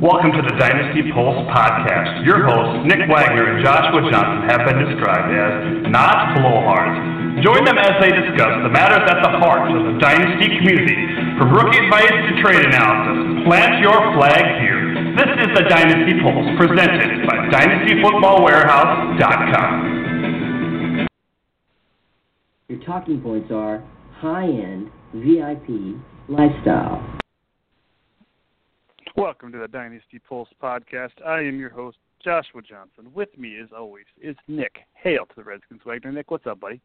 Welcome to the Dynasty Pulse podcast. Your hosts, Nick Wagner and Joshua Johnson, have been described as not blowhards. Join them as they discuss the matters at the heart of the Dynasty community. From rookie advice to trade analysis, plant your flag here. This is the Dynasty Pulse, presented by DynastyFootballWarehouse.com. Your talking points are high-end, VIP, lifestyle. Welcome to the Dynasty Pulse podcast. I am your host, Joshua Johnson. With me, as always, is Nick. Hail to the Redskins, Wagner. Nick, what's up, buddy?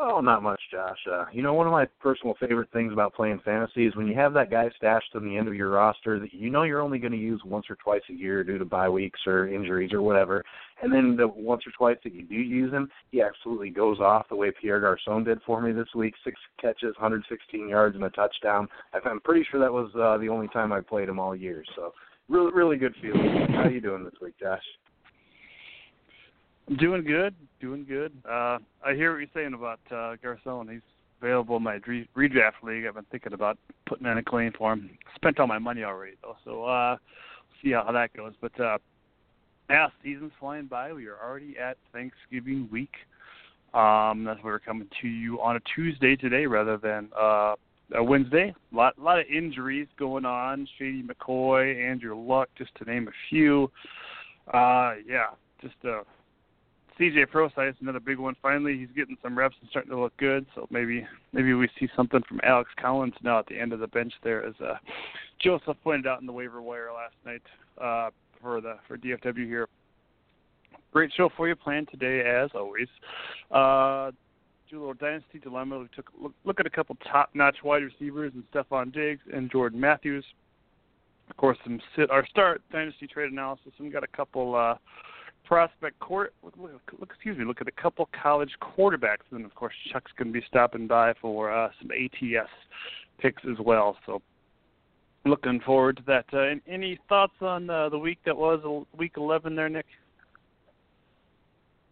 Oh, not much, Josh. Uh, you know, one of my personal favorite things about playing fantasy is when you have that guy stashed on the end of your roster that you know you're only going to use once or twice a year due to bye weeks or injuries or whatever, and then the once or twice that you do use him, he absolutely goes off the way Pierre Garcon did for me this week. Six catches, 116 yards, and a touchdown. I'm pretty sure that was uh, the only time I played him all year. So, really, really good feeling. How are you doing this week, Josh? Doing good, doing good. Uh, I hear what you're saying about uh, Garcon. He's available in my redraft league. I've been thinking about putting in a claim for him. Spent all my money already though, so uh, see how that goes. But uh, yeah, season's flying by. We are already at Thanksgiving week. Um, that's why we're coming to you on a Tuesday today rather than uh, a Wednesday. A lot, a lot of injuries going on. Shady McCoy, Andrew Luck, just to name a few. Uh, yeah, just a CJ Prosise, another big one. Finally, he's getting some reps and starting to look good. So maybe maybe we see something from Alex Collins now at the end of the bench there, as uh, Joseph pointed out in the waiver wire last night uh, for the for DFW here. Great show for you planned today, as always. Uh, do a little dynasty dilemma. We took a look, look at a couple top-notch wide receivers and Stefon Diggs and Jordan Matthews. Of course, some sit our start dynasty trade analysis, and we got a couple. Uh, prospect court. Look, look, excuse me. Look at a couple college quarterbacks, and of course Chuck's going to be stopping by for uh, some ATS picks as well. So looking forward to that. Uh, any thoughts on uh, the week that was week 11 there, Nick?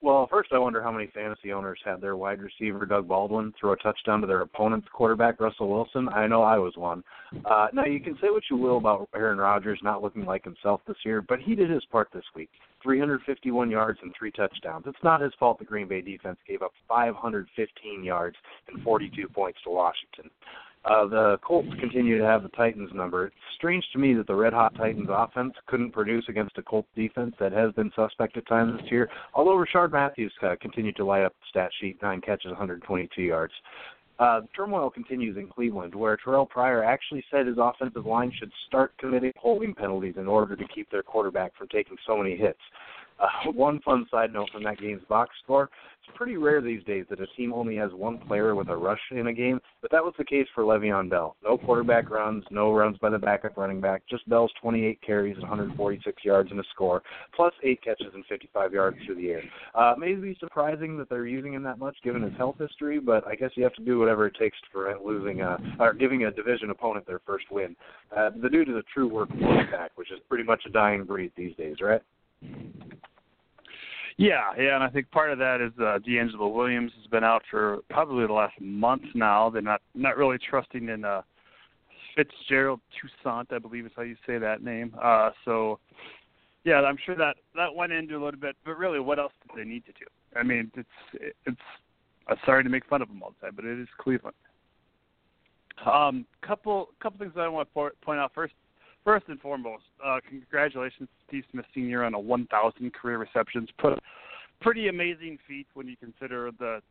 Well, first, I wonder how many fantasy owners had their wide receiver Doug Baldwin throw a touchdown to their opponent's quarterback Russell Wilson. I know I was one. Uh, now, you can say what you will about Aaron Rodgers not looking like himself this year, but he did his part this week. 351 yards and three touchdowns. It's not his fault the Green Bay defense gave up 515 yards and 42 points to Washington. Uh, the Colts continue to have the Titans number. It's strange to me that the red hot Titans offense couldn't produce against a Colts defense that has been suspect at times this year. Although Rishard Matthews uh, continued to light up the stat sheet, nine catches, 122 yards. Uh, the turmoil continues in Cleveland, where Terrelle Pryor actually said his offensive line should start committing holding penalties in order to keep their quarterback from taking so many hits. Uh, one fun side note from that game's box score it's pretty rare these days that a team only has one player with a rush in a game, but that was the case for Le'Veon Bell. No quarterback runs, no runs by the backup running back, just Bell's 28 carries, 146 yards, and a score, plus eight catches and 55 yards through the air. Uh, maybe surprising that they're using him that much given his health history, but I guess you have to do whatever it takes prevent losing a, or giving a division opponent their first win. Uh, the dude is a true work quarterback, which is pretty much a dying breed these days, right? Yeah, yeah, and I think part of that is uh, DeAngelo Williams has been out for probably the last month now. They're not not really trusting in uh, Fitzgerald Toussaint, I believe is how you say that name. Uh, so, yeah, I'm sure that that went into a little bit. But really, what else did they need to do? I mean, it's it's. I'm sorry to make fun of them all the time, but it is Cleveland. Um, couple couple things that I want to point out first first and foremost, uh, congratulations, Steve Smith Sr. on a 1,000 career receptions. Put pretty amazing feat when you consider the,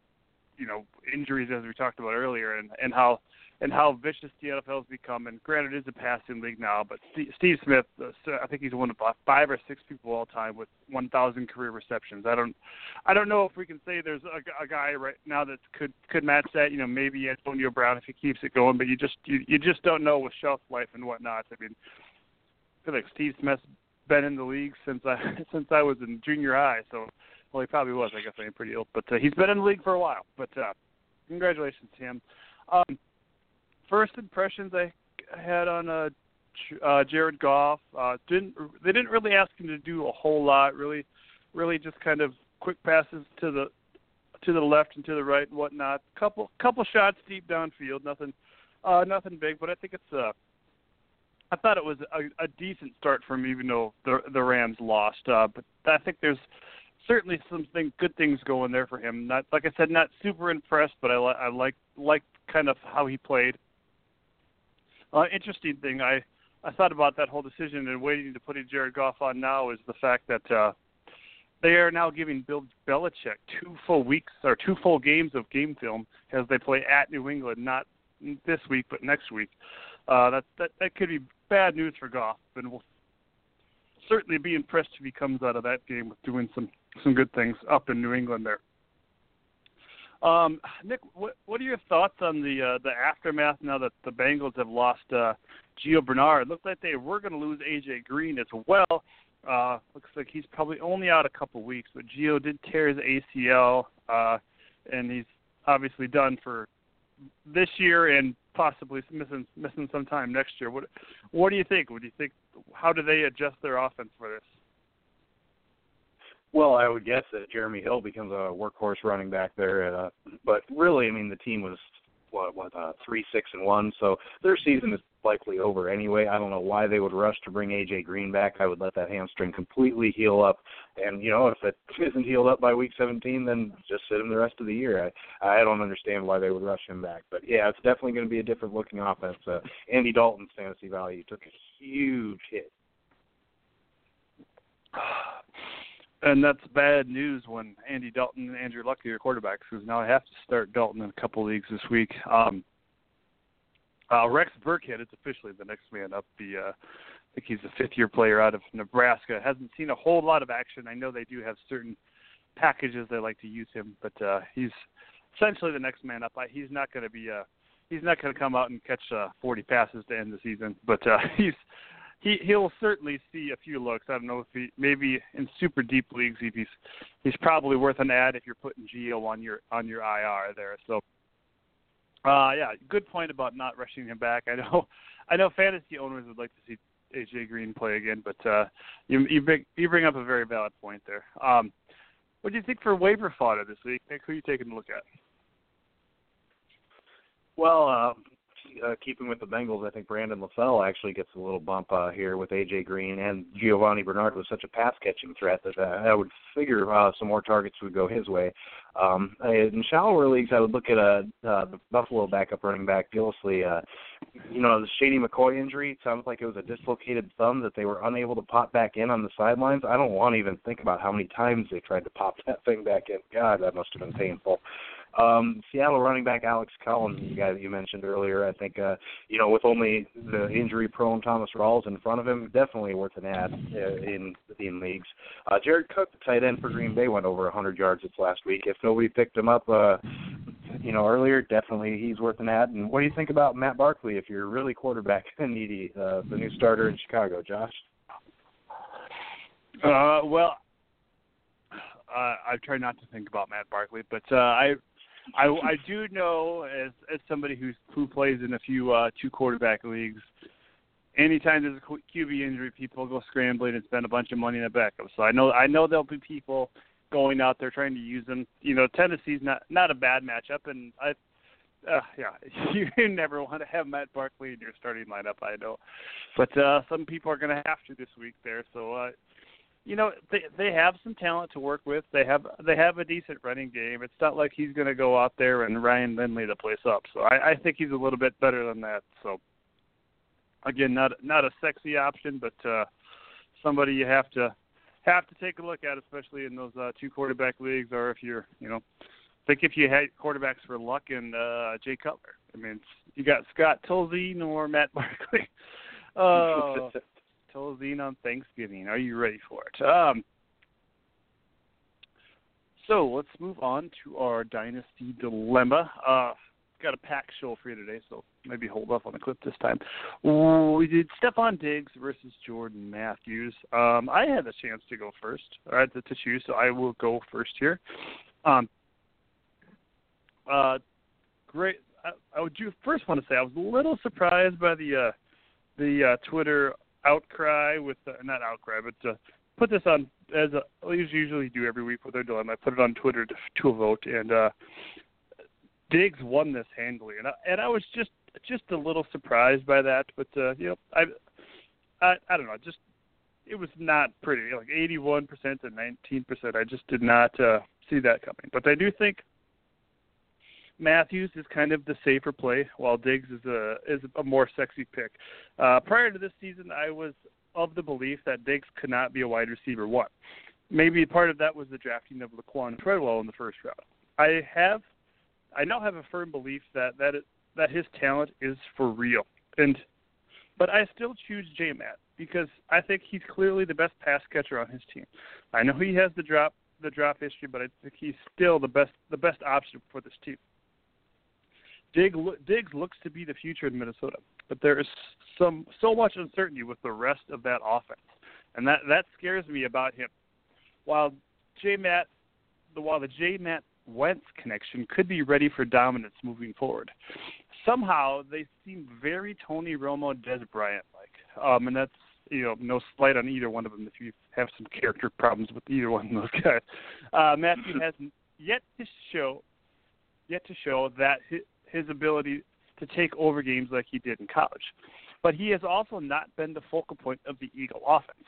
you know, injuries as we talked about earlier, and and how and how vicious the NFL has become. And granted, it is a passing league now, but Steve Smith, uh, I think he's one of five or six people all time with 1,000 career receptions. I don't, I don't know if we can say there's a, a guy right now that could could match that. You know, maybe Antonio Brown if he keeps it going, but you just you, you just don't know with shelf life and whatnot. I mean, I feel like Steve Smith's been in the league since I since I was in junior high. So, well, he probably was. I guess I'm pretty old, but uh, he's been in the league for a while. But uh, congratulations to him. Um, first impressions I had on uh, uh, Jared Goff uh, didn't they didn't really ask him to do a whole lot. Really, really just kind of quick passes to the to the left and to the right and whatnot. Couple couple shots deep downfield. Nothing uh, nothing big, but I think it's uh, I thought it was a, a decent start for him, even though the the Rams lost. Uh, but I think there's certainly some thing, good things going there for him. Not like I said, not super impressed, but I, li- I like like kind of how he played. Uh, interesting thing, I I thought about that whole decision and waiting to put Jared Goff on now is the fact that uh, they are now giving Bill Belichick two full weeks or two full games of game film as they play at New England, not this week but next week. Uh, that that that could be bad news for Goff, and we'll certainly be impressed if he comes out of that game with doing some some good things up in New England there. Um, Nick, what what are your thoughts on the uh, the aftermath now that the Bengals have lost uh, Gio Bernard? It looked like they were going to lose AJ Green as well. Uh, looks like he's probably only out a couple weeks, but Gio did tear his ACL, uh, and he's obviously done for this year and possibly missing missing some time next year. What what do you think? Do you think? How do they adjust their offense for this? Well, I would guess that Jeremy Hill becomes a workhorse running back there, uh, but really, I mean, the team was what what uh, three six and one, so their season is likely over anyway. I don't know why they would rush to bring AJ Green back. I would let that hamstring completely heal up, and you know if it isn't healed up by week 17, then just sit him the rest of the year. I I don't understand why they would rush him back, but yeah, it's definitely going to be a different looking offense. Uh, Andy Dalton's fantasy value took a huge hit. and that's bad news when Andy Dalton and Andrew Luck are your quarterbacks, because now I have to start Dalton in a couple leagues this week. Um, uh, Rex Burkhead is officially the next man up. The uh, I think he's a fifth-year player out of Nebraska. Hasn't seen a whole lot of action. I know they do have certain packages they like to use him, but uh, he's essentially the next man up. I, he's not going to be uh, he's not going to come out and catch uh, 40 passes to end the season, but uh, he's he he'll certainly see a few looks. I don't know if he maybe in super deep leagues if he's he's probably worth an ad if you're putting Gio on your on your IR there. So uh yeah, good point about not rushing him back. I know I know fantasy owners would like to see AJ Green play again, but uh you you bring you bring up a very valid point there. Um what do you think for waiver fodder this week? Nick, who are you taking a look at? Well, uh, uh, keeping with the Bengals, I think Brandon LaFell actually gets a little bump uh, here with AJ Green and Giovanni Bernard was such a pass catching threat that uh, I would figure uh, some more targets would go his way. Um, in shallower leagues, I would look at uh, uh, the Buffalo backup running back Gillislee. Uh, you know, the Shady McCoy injury sounds like it was a dislocated thumb that they were unable to pop back in on the sidelines. I don't want to even think about how many times they tried to pop that thing back in. God, that must have been painful. Um, Seattle running back Alex Collins, the guy that you mentioned earlier, I think uh, you know with only the injury-prone Thomas Rawls in front of him, definitely worth an ad uh, in in leagues. Uh, Jared Cook, the tight end for Green Bay, went over 100 yards this last week. If nobody picked him up, uh, you know earlier, definitely he's worth an ad. And what do you think about Matt Barkley if you're really quarterback needy, uh, the new starter in Chicago, Josh? Uh, well, uh, I try not to think about Matt Barkley, but uh, I I I do know as as somebody who's who plays in a few uh two quarterback leagues. Anytime there's a QB injury, people go scrambling and spend a bunch of money in a backup. So I know I know there'll be people going out there trying to use them. You know, Tennessee's not not a bad matchup, and I, uh, yeah, you never want to have Matt Barkley in your starting lineup. I know, but uh, some people are going to have to this week there. So uh, you know they they have some talent to work with. They have they have a decent running game. It's not like he's going to go out there and Ryan Lindley the place up. So I, I think he's a little bit better than that. So again, not not a sexy option, but uh, somebody you have to have to take a look at, especially in those uh, two quarterback leagues, or if you're you know think if you had quarterbacks for Luck and uh, Jay Cutler. I mean, you got Scott Tolzien or Matt Barkley. Oh, Tolzien on Thanksgiving. Are you ready for it? Um, so let's move on to our dynasty dilemma. Uh, got a packed show for you today, so maybe hold off on the clip this time. We did Stefon Diggs versus Jordan Matthews. Um, I had a chance to go first, or right, to, to choose, so I will go first here. Um, uh, great. I, I would you first want to say I was a little surprised by the uh, the uh, Twitter outcry with uh, not outcry, but uh, put this on as I usually do every week with their dilemma. I put it on Twitter to, to a vote, and uh, Diggs won this handily, and I, and I was just just a little surprised by that. But uh, you know, I I I don't know, just it was not pretty. Like 81% to 19%. I just did not uh, see that coming. But I do think Matthews is kind of the safer play, while Diggs is a is a more sexy pick. Uh, prior to this season, I was of the belief that Diggs could not be a wide receiver one. Maybe part of that was the drafting of Laquan Treadwell in the first round. I have, I now have a firm belief that that it, that his talent is for real, and but I still choose J Matt because I think he's clearly the best pass catcher on his team. I know he has the drop the drop history, but I think he's still the best the best option for this team. Diggs, Diggs looks to be the future in Minnesota, but there is some so much uncertainty with the rest of that offense, and that that scares me about him. While J Matt, the while the J Matt Wentz connection could be ready for dominance moving forward, somehow they seem very Tony Romo, Dez Bryant like, um, and that's you know no slight on either one of them if you have some character problems with either one of those guys. Uh, Matthew has yet to show yet to show that his, his ability to take over games like he did in college. But he has also not been the focal point of the Eagle offense.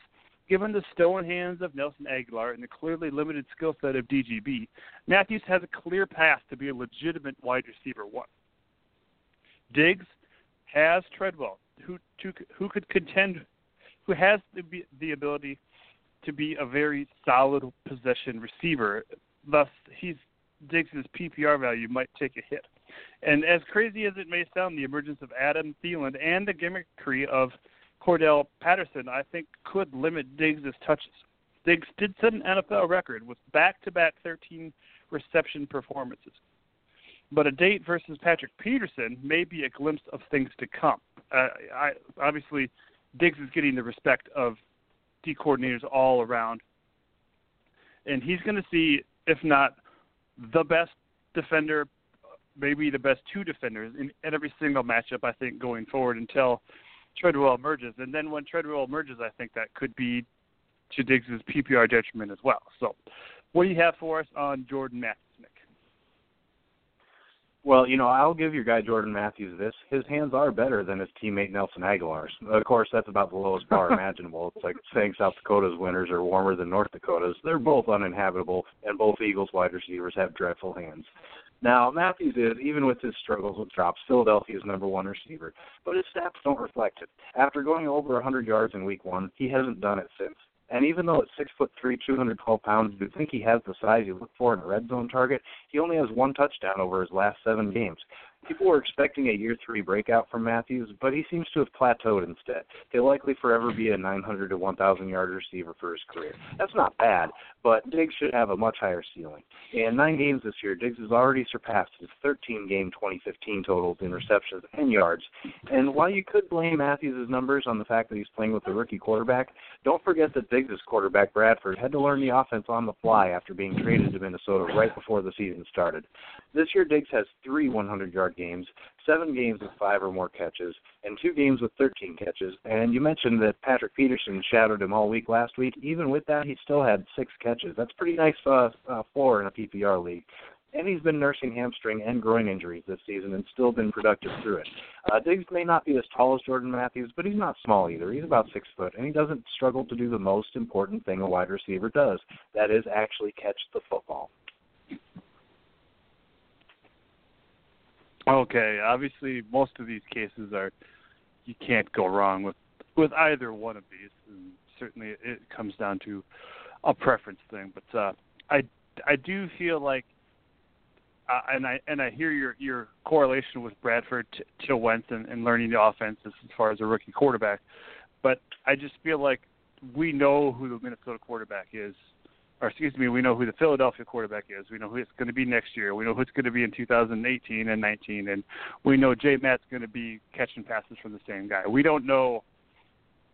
Given the stolen hands of Nelson Agholor and the clearly limited skill set of DGB, Matthews has a clear path to be a legitimate wide receiver one. Diggs has Treadwell, who to, who could contend, who has the, the ability to be a very solid possession receiver. Thus, he's Diggs' PPR value might take a hit. And as crazy as it may sound, the emergence of Adam Thielen and the gimmickry of Cordell Patterson, I think, could limit Diggs' touches. Diggs did set an NFL record with back-to-back 13 reception performances. But a date versus Patrick Peterson may be a glimpse of things to come. Uh, I, obviously, Diggs is getting the respect of D coordinators all around, and he's going to see, if not the best defender maybe the best two defenders in, in every single matchup. I think going forward until Treadwell emerges, and then when Treadwell emerges, I think that could be to Diggs' PPR detriment as well. So, what do you have for us on Jordan Matthews, Nick? Well, you know, I'll give your guy Jordan Matthews this. His hands are better than his teammate Nelson Agholor's. Of course, that's about the lowest bar imaginable. It's like saying South Dakota's winters are warmer than North Dakota's. They're both uninhabitable, and both Eagles wide receivers have dreadful hands. Now, Matthews is, even with his struggles with drops, Philadelphia's number one receiver, but his stats don't reflect it. After going over 100 yards in week one, he hasn't done it since. And even though at six foot three, 212 pounds, you'd think he has the size you look for in a red zone target, he only has one touchdown over his last seven games. People were expecting a year three breakout from Matthews, but he seems to have plateaued instead. He'll likely forever be a 900 to 1,000 yard receiver for his career. That's not bad, but Diggs should have a much higher ceiling. In nine games this year, Diggs has already surpassed his 13 game 2015 totals in receptions and yards. And while you could blame Matthews' numbers on the fact that he's playing with a rookie quarterback, don't forget that Diggs' quarterback Bradford had to learn the offense on the fly after being traded to Minnesota right before the season started. This year, Diggs has three 100 yard games, seven games with five or more catches, and two games with 13 catches. And you mentioned that Patrick Peterson shadowed him all week last week. Even with that, he still had six catches. That's pretty nice uh, uh, floor in a PPR league. And he's been nursing hamstring and groin injuries this season and still been productive through it. Uh, Diggs may not be as tall as Jordan Matthews, but he's not small either. He's about six foot, and he doesn't struggle to do the most important thing a wide receiver does. That is actually catch the football. Okay, obviously most of these cases are you can't go wrong with with either one of these, and certainly it comes down to a preference thing. But uh, I I do feel like, uh, and I and I hear your your correlation with Bradford to, to Wentz and, and learning the offense as far as a rookie quarterback, but I just feel like we know who the Minnesota quarterback is or excuse me, we know who the Philadelphia quarterback is. We know who it's going to be next year. We know who it's going to be in 2018 and 19, and we know J Matt's going to be catching passes from the same guy. We don't know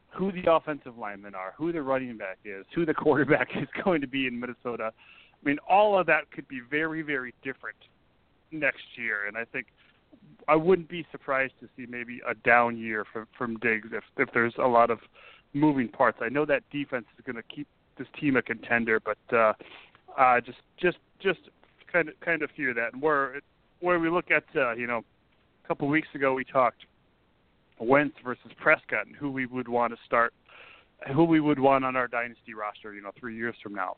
who the offensive linemen are, who the running back is, who the quarterback is going to be in Minnesota. I mean, all of that could be very, very different next year, and I think I wouldn't be surprised to see maybe a down year from from Diggs if if there's a lot of moving parts. I know that defense is going to keep this team a contender, but uh, uh, just just just kind of kind of fear that. And where where we look at uh, you know a couple weeks ago we talked Wentz versus Prescott and who we would want to start, who we would want on our dynasty roster, you know, three years from now.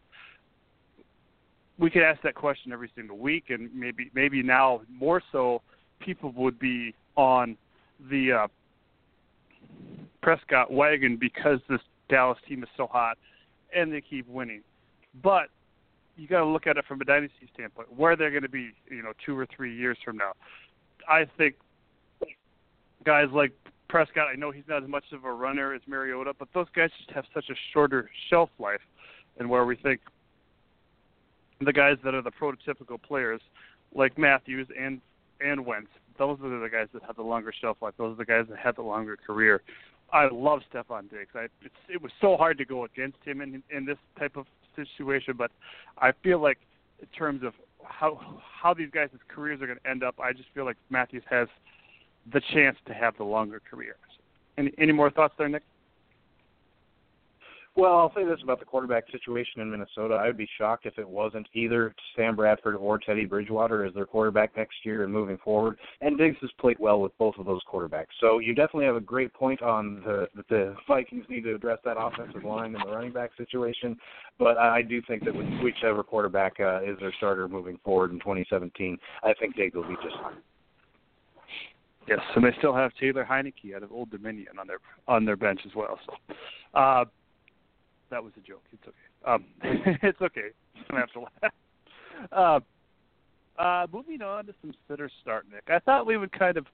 We could ask that question every single week, and maybe maybe now more so, people would be on the uh, Prescott wagon because this Dallas team is so hot and they keep winning. But you got to look at it from a dynasty standpoint, where they're going to be, you know, two or three years from now. I think guys like Prescott, I know he's not as much of a runner as Mariota, but those guys just have such a shorter shelf life, and where we think the guys that are the prototypical players, like Matthews and and Wentz, those are the guys that have the longer shelf life. Those are the guys that have the longer career. I love Stefon Diggs. I, it's, it was so hard to go against him in in this type of situation, but I feel like in terms of how how these guys' careers are going to end up, I just feel like Matthews has the chance to have the longer career. Any any more thoughts there, Nick? Well, I'll say this about the quarterback situation in Minnesota. I would be shocked if it wasn't either Sam Bradford or Teddy Bridgewater as their quarterback next year and moving forward. And Diggs has played well with both of those quarterbacks. So you definitely have a great point on the that the Vikings need to address that offensive line and the running back situation. But I do think that with whichever quarterback uh, is their starter moving forward in 2017, I think Diggs will be just fine. Yes, and they still have Taylor Heinicke out of Old Dominion on their on their bench as well. So, uh, that was a joke. It's okay. Um, it's okay. You have to laugh. Uh, uh, moving on to some sitter start, Nick. I thought we would kind of,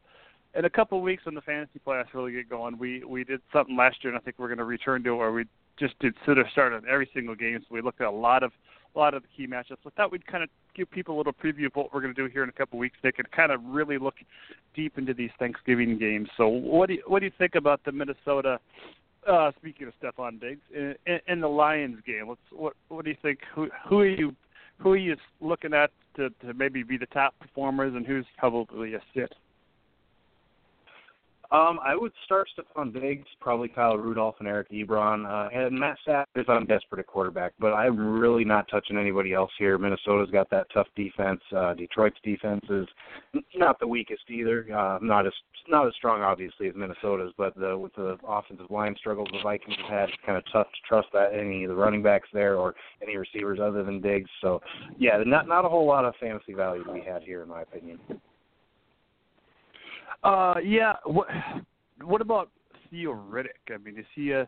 in a couple of weeks when the fantasy playoffs really get going, we we did something last year, and I think we're going to return to where we just did sitter start on every single game. So we looked at a lot of a lot of the key matchups. I thought we'd kind of give people a little preview of what we're going to do here in a couple of weeks. They can kind of really look deep into these Thanksgiving games. So what do you, what do you think about the Minnesota? Uh, speaking of Stefon Diggs in, in, in the Lions game, what's, what what do you think? Who who are you who are you looking at to, to maybe be the top performers, and who's probably a sit? Um, I would start Stefon Diggs, probably Kyle Rudolph and Eric Ebron, uh, and Matt Stafford I'm desperate at quarterback, but I'm really not touching anybody else here. Minnesota's got that tough defense. Uh, Detroit's defense is not the weakest either. Uh, not as not as strong, obviously, as Minnesota's, but the, with the offensive line struggles the Vikings have had, it's kind of tough to trust that any of the running backs there or any receivers other than Diggs. So, yeah, not not a whole lot of fantasy value to be had here, in my opinion. Uh, yeah. What What about Theo Riddick? I mean, is he a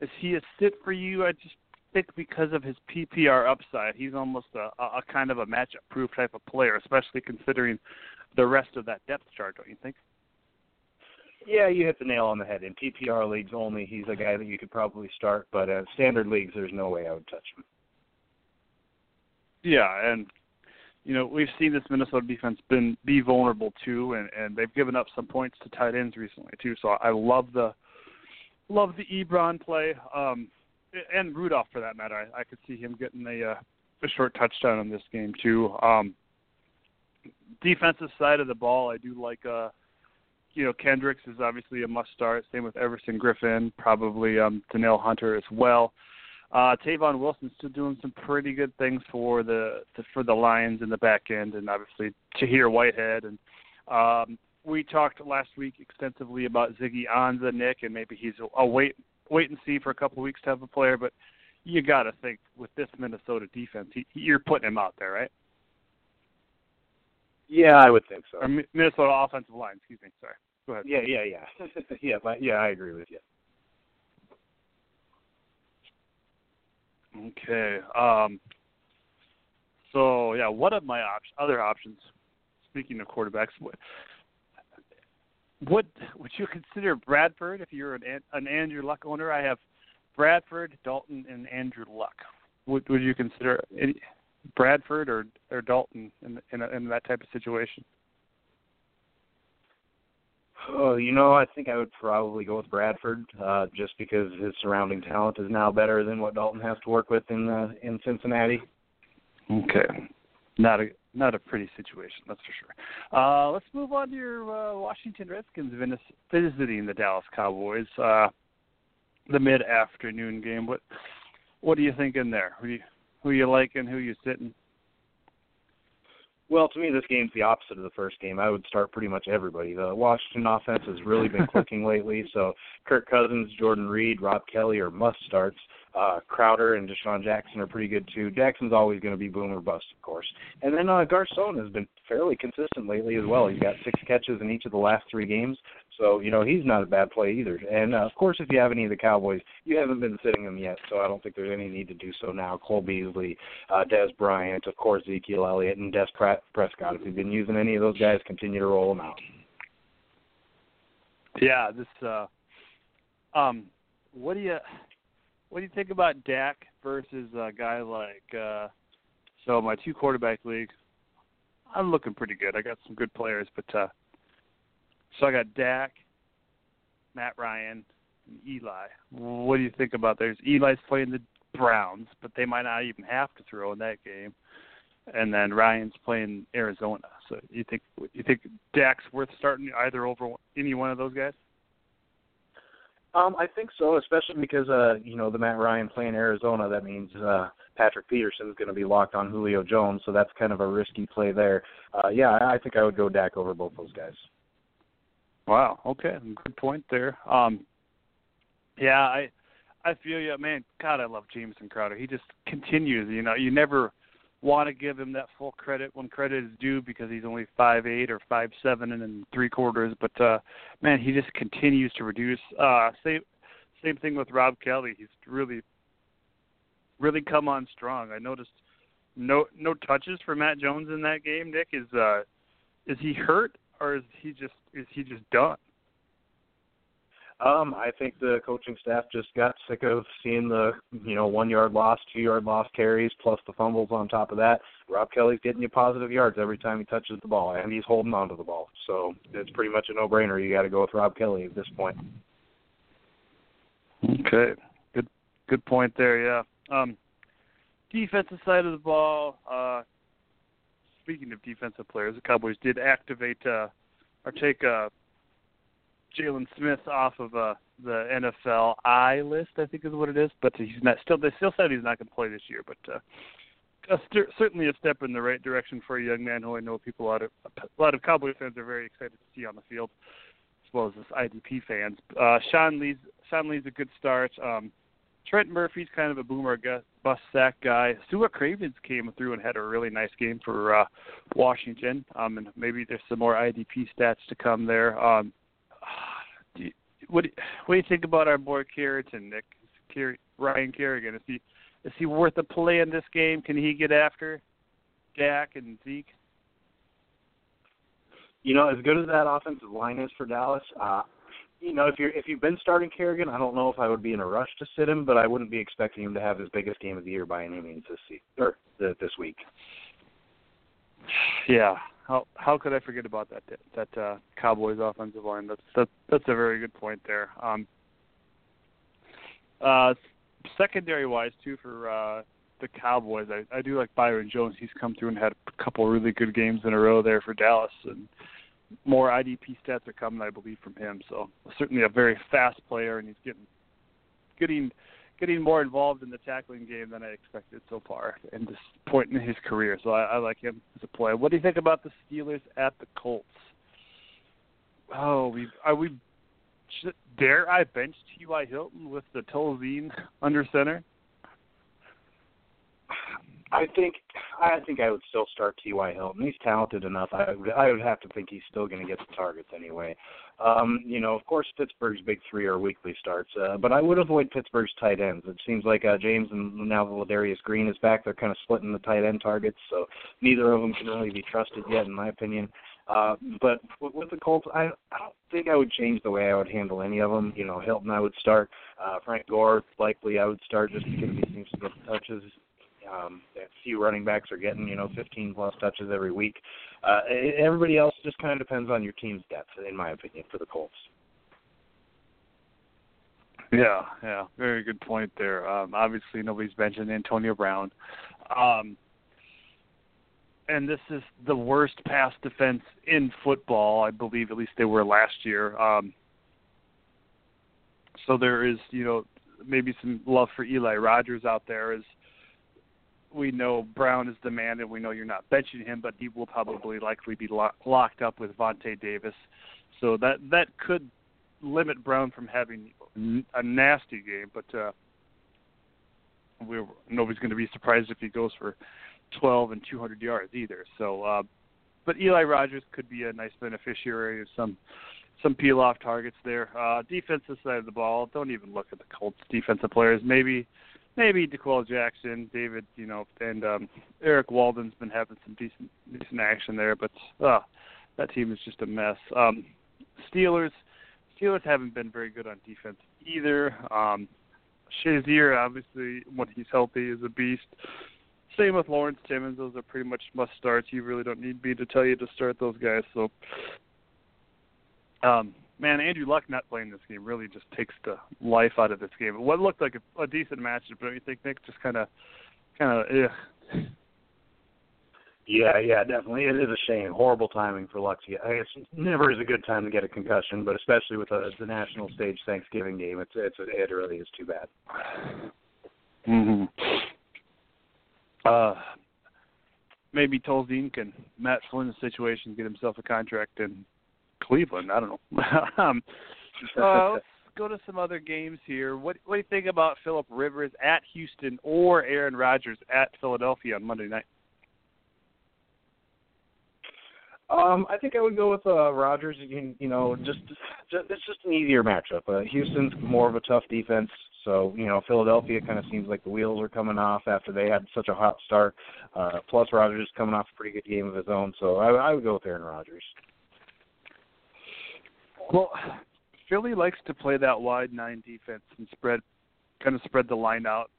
is he a sit for you? I just think because of his PPR upside, he's almost a, a kind of a matchup proof type of player, especially considering the rest of that depth chart. Don't you think? Yeah, you hit the nail on the head. In PPR leagues only, he's a guy that you could probably start, but in standard leagues, there's no way I would touch him. Yeah, and you know, we've seen this Minnesota defense been be vulnerable too, and and they've given up some points to tight ends recently too. So I love the love the Ebron play, um, and Rudolph for that matter. I, I could see him getting a uh, a short touchdown in this game too. Um, defensive side of the ball, I do like. uh you know, Kendricks is obviously a must start. Same with Everson Griffen, probably um Danielle Hunter as well. Uh, Tavon Wilson's still doing some pretty good things for the, the for the Lions in the back end, and obviously Tahir Whitehead. And um, we talked last week extensively about Ziggy Ansah, Nick, and maybe he's a, a wait wait and see for a couple of weeks to have a player. But you got to think with this Minnesota defense, he, you're putting him out there, right? Yeah, I would think so. Or Minnesota offensive line, excuse me. Sorry. Go ahead. Yeah, yeah, yeah, yeah, but yeah, I agree with you. Okay. Um, so yeah, what are my op- other options? Speaking of quarterbacks, what, what would you consider Bradford if you're an an Andrew Luck owner? I have Bradford, Dalton, and Andrew Luck. Would would you consider any, Bradford or or Dalton in in, a, in that type of situation? Oh, you know, I think I would probably go with Bradford, uh, just because his surrounding talent is now better than what Dalton has to work with in uh, in Cincinnati. Okay, not a not a pretty situation, that's for sure. Uh, let's move on to your uh, Washington Redskins visiting the Dallas Cowboys. Uh, the mid afternoon game. What what are you thinking there? Who you, who you liking? Who you sitting? Well, to me, this game's the opposite of the first game. I would start pretty much everybody. The Washington offense has really been clicking lately, so Kirk Cousins, Jordan Reed, Rob Kelley are must starts. Uh, Crowder and DeSean Jackson are pretty good too. Jackson's always going to be boom or bust, of course. And then uh, Garcon has been fairly consistent lately as well. He's got six catches in each of the last three games, so you know he's not a bad play either. And uh, of course, if you have any of the Cowboys, you haven't been sitting them yet, so I don't think there's any need to do so now. Cole Beasley, uh, Dez Bryant, of course, Ezekiel Elliott, and Des Prescott. If you've been using any of those guys, continue to roll them out. Yeah, this. uh um What do you? what do you think about Dak versus a guy like uh so my two quarterback league I'm looking pretty good. I got some good players, but uh so I got Dak, Matt Ryan, and Eli. What do you think about theirs? Eli's playing the Browns, but they might not even have to throw in that game. And then Ryan's playing Arizona. So you think you think Dak's worth starting either over any one of those guys? Um, I think so, especially because uh, you know the Matt Ryan playing Arizona. That means uh, Patrick is going to be locked on Julio Jones, so that's kind of a risky play there. Uh, yeah, I think I would go Dak over both those guys. Wow. Okay. Good point there. Um, yeah, I I feel you, man. God, I love Jamison Crowder. He just continues. You know, you never want to give him that full credit when credit is due because he's only five eight or five seven and three quarters. But uh man, he just continues to reduce. Uh same same thing with Rob Kelley. He's really really come on strong. I noticed no no touches for Matt Jones in that game. Nick is uh is he hurt or is he just is he just done? Um, I think the coaching staff just got sick of seeing the you know one yard loss, two yard loss carries, plus the fumbles on top of that. Rob Kelley's getting you positive yards every time he touches the ball, and he's holding on to the ball. So it's pretty much a no brainer. You got to go with Rob Kelley at this point. Okay, good good point there. Yeah. Um, defensive side of the ball. Uh, speaking of defensive players, the Cowboys did activate uh, or take uh, Jaylon Smith off of uh, the NFL I list, I think is what it is. But he's not still. They still said he's not going to play this year, but uh, a st- certainly a step in the right direction for a young man who I know people a lot of a lot of Cowboy fans are very excited to see on the field, as well as this IDP fans. Uh, Sean Lee's Sean Lee's a good start. Um, Trent Murphy's kind of a boomer bust sack guy. Stuart Cravens came through and had a really nice game for uh, Washington. Um, and maybe there's some more IDP stats to come there. Um, do you, what do you, what do you think about our boy Kerrigan, Nick? Ryan Kerrigan is he is he worth a play in this game? Can he get after Dak and Zeke? You know, as good as that offensive line is for Dallas, uh, you know, if you're if you've been starting Kerrigan, I don't know if I would be in a rush to sit him, but I wouldn't be expecting him to have his biggest game of the year by any means this season or this week. Yeah, how how could I forget about that that uh, Cowboys offensive line? That's that, that's a very good point there. Um, uh, secondary wise too for uh, the Cowboys, I, I do like Byron Jones. He's come through and had a couple really good games in a row there for Dallas, and more IDP stats are coming, I believe, from him. So certainly a very fast player, and he's getting getting getting more involved in the tackling game than I expected so far in this point in his career. So I, I like him as a player. What do you think about the Steelers at the Colts? Oh, we are we dare I bench T.Y. Hilton with the Tolzien under center? I think I think I would still start T.Y. Hilton. He's talented enough. I would, I would have to think he's still going to get the targets anyway. Um, you know, of course, Pittsburgh's big three are weekly starts, uh, but I would avoid Pittsburgh's tight ends. It seems like uh, James and now Ladarius Green is back. They're kind of splitting the tight end targets, so neither of them can really be trusted yet, in my opinion. Uh, but with the Colts, I, I don't think I would change the way I would handle any of them. You know, Hilton I would start. Uh, Frank Gore likely I would start just because he seems to get the touches. Um, few running backs are getting you know 15 plus touches every week. Uh, everybody else just kind of depends on your team's depth, in my opinion, for the Colts. Yeah, yeah, very good point there. Um, obviously, nobody's mentioned Antonio Brown, um, and this is the worst pass defense in football. I believe, at least they were last year. Um, so there is, you know, maybe some love for Eli Rogers out there as we know Brown is demanded. We know you're not benching him, but he will probably likely be lo- locked up with Vontae Davis. So that that could limit Brown from having a nasty game. But uh, we're, nobody's going to be surprised if he goes for 12 and 200 yards either. So, uh, but Eli Rogers could be a nice beneficiary of some some peel off targets there. Uh, defensive side of the ball, don't even look at the Colts defensive players. Maybe maybe D'Qwell Jackson, David, you know, and um, Erik Walden's been having some decent decent action there, but uh, that team is just a mess. Um, Steelers, Steelers haven't been very good on defense either. Um, Shazier, obviously, when he's healthy, is a beast. Same with Lawrence Timmons; those are pretty much must starts. You really don't need me to tell you to start those guys. So, um, man, Andrew Luck not playing this game really just takes the life out of this game. What looked like a, a decent matchup, don't you think, Nick? Just kind of, kind of, yeah. Yeah, yeah, definitely. It is a shame. Horrible timing for Luck. I guess never is a good time to get a concussion, but especially with a, the national stage Thanksgiving game, it's it's it really is too bad. Mhm. Uh, maybe Tolzien can Matt Flynn's situation get himself a contract in Cleveland. I don't know. um, uh, let's go to some other games here. What what do you think about Philip Rivers at Houston or Aaron Rodgers at Philadelphia on Monday night? Um, I think I would go with uh, Rodgers. You, you know, just, just it's just an easier matchup. Uh, Houston's more of a tough defense, so you know Philadelphia kind of seems like the wheels are coming off after they had such a hot start. Uh, plus Rodgers is coming off a pretty good game of his own, so I, I would go with Aaron Rodgers. Well, Philly likes to play that wide nine defense and spread, kind of spread the line out,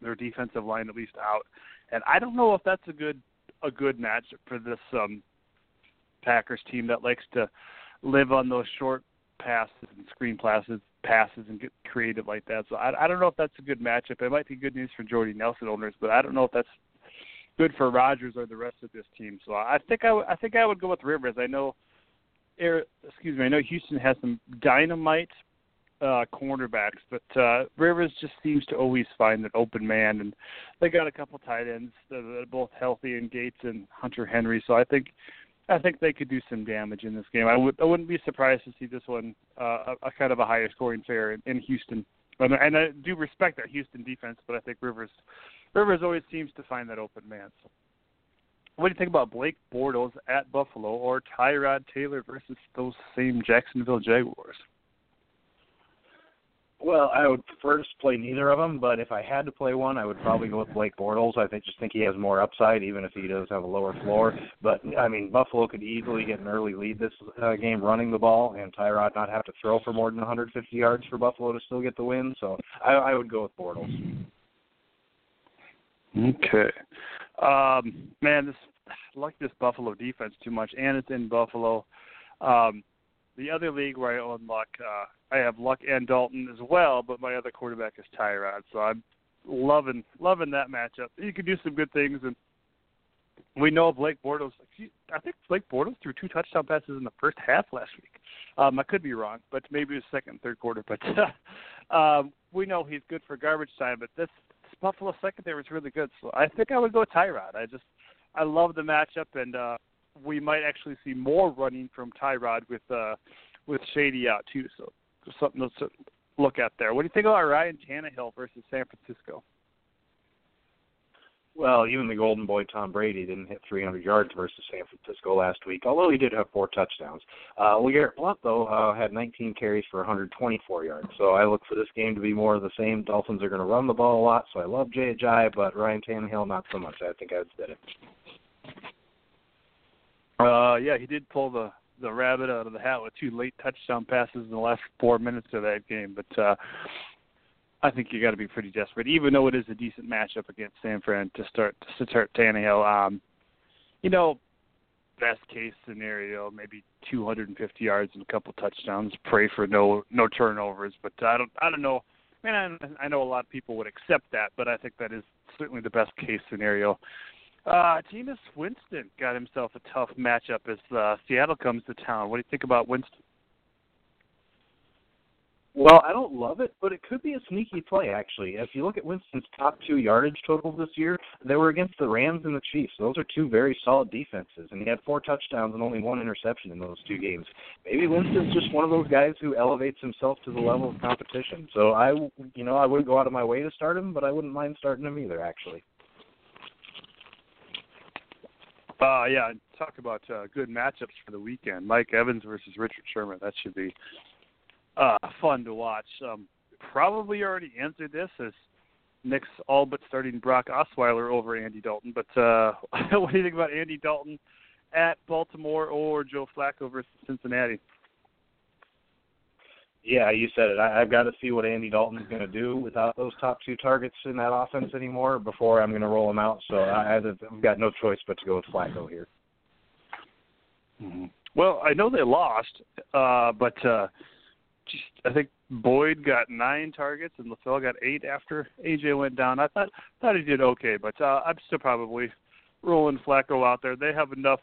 their defensive line at least out, and I don't know if that's a good a good matchup for this um Packers team that likes to live on those short passes and screen passes, passes and get creative like that. So I, I don't know if that's a good matchup. It might be good news for Jordy Nelson owners, but I don't know if that's good for Rodgers or the rest of this team. So I think I, think I would go with Rivers. I know, excuse me, I know Houston has some dynamite uh cornerbacks, but uh Rivers just seems to always find an open man and they got a couple tight ends that are both healthy in Gates and Hunter Henry. So I think I think they could do some damage in this game. I would I wouldn't be surprised to see this one uh, a, a kind of a higher scoring affair in, in Houston. And, and I do respect that Houston defense, but I think Rivers Rivers always seems to find that open man. So, what do you think about Blake Bortles at Buffalo or Tyrod Taylor versus those same Jacksonville Jaguars? Well, I would prefer to play neither of them, but if I had to play one, I would probably go with Blake Bortles. I think just think he has more upside, even if he does have a lower floor. But I mean, Buffalo could easily get an early lead this uh, game running the ball, and Tyrod not have to throw for more than 150 yards for Buffalo to still get the win. So I, I would go with Bortles. Okay, um, man, this I like this Buffalo defense too much, and it's in Buffalo. Um, the other league where I own Luck, uh, I have Luck and Dalton as well, but my other quarterback is Tyrod, so I'm loving loving that matchup. You can do some good things, and we know Blake Bortles. I think Blake Bortles threw two touchdown passes in the first half last week. Um, I could be wrong, but maybe it was second third quarter. But um, we know he's good for garbage time. But this, Buffalo secondary is really good, so I think I would go Tyrod. I just I love the matchup, and uh, we might actually see more running from Tyrod with uh, with Shady out too. So something to look at there. What do you think about Ryan Tannehill versus San Francisco? Well, even the golden boy Tom Brady didn't hit 300 yards versus San Francisco last week, although he did have four touchdowns. Uh, LeGarrette Blount, though, uh, had 19 carries for 124 yards. So I look for this game to be more of the same. Dolphins are going to run the ball a lot, so I love Jay Ajayi, but Ryan Tannehill, not so much. I think I would sit it. Uh, yeah, he did pull the the rabbit out of the hat with two late touchdown passes in the last four minutes of that game. But uh, I think you got to be pretty desperate, even though it is a decent matchup against San Fran to start to start Tannehill. Um, you know, best case scenario, maybe 250 yards and a couple touchdowns. Pray for no no turnovers, but I don't I don't know. Man, I, I know a lot of people would accept that, but I think that is certainly the best case scenario. Jameis Winston got himself a tough matchup as uh, Seattle comes to town. What do you think about Winston? Well, I don't love it, but it could be a sneaky play actually. If you look at Winston's top two yardage totals this year, they were against the Rams and the Chiefs. Those are two very solid defenses, and he had four touchdowns and only one interception in those two games. Maybe Winston's just one of those guys who elevates himself to the level of competition. So I, you know, I wouldn't go out of my way to start him, but I wouldn't mind starting him either actually. Uh, yeah, talk about uh, good matchups for the weekend. Mike Evans versus Richard Sherman. That should be uh, fun to watch. Um, probably already answered this as Nick's all but starting Brock Osweiler over Andy Dalton. But uh, what do you think about Andy Dalton at Baltimore or Joe Flacco versus Cincinnati? Yeah, you said it. I, I've got to see what Andy Dalton's going to do without those top two targets in that offense anymore before I'm going to roll him out. So I, I've got no choice but to go with Flacco here. Mm-hmm. Well, I know they lost, uh, but uh, just, I think Boyd got nine targets and LaFell got eight after AJ went down. I thought thought he did okay, but uh, I'm still probably rolling Flacco out there. They have enough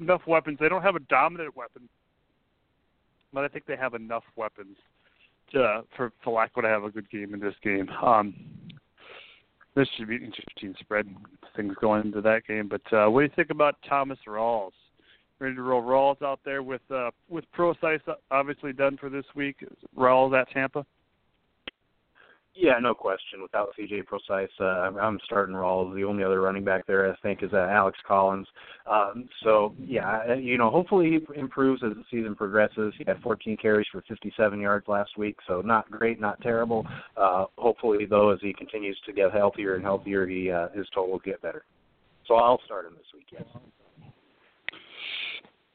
enough weapons. They don't have a dominant weapon but I think they have enough weapons to for Flacco to have a good game in this game. Um, this should be an interesting spread things going into that game. But uh, what do you think about Thomas Rawls? Ready to roll Rawls out there with uh, with Prosise obviously done for this week. Rawls at Tampa. Yeah, no question. Without CJ Prosise, uh, I'm starting Rawls. The only other running back there, I think, is uh, Alex Collins. Um, so, yeah, you know, hopefully he improves as the season progresses. He had 14 carries for 57 yards last week, so not great, not terrible. Uh, hopefully, though, as he continues to get healthier and healthier, he uh, his total will get better. So I'll start him this week. Yes.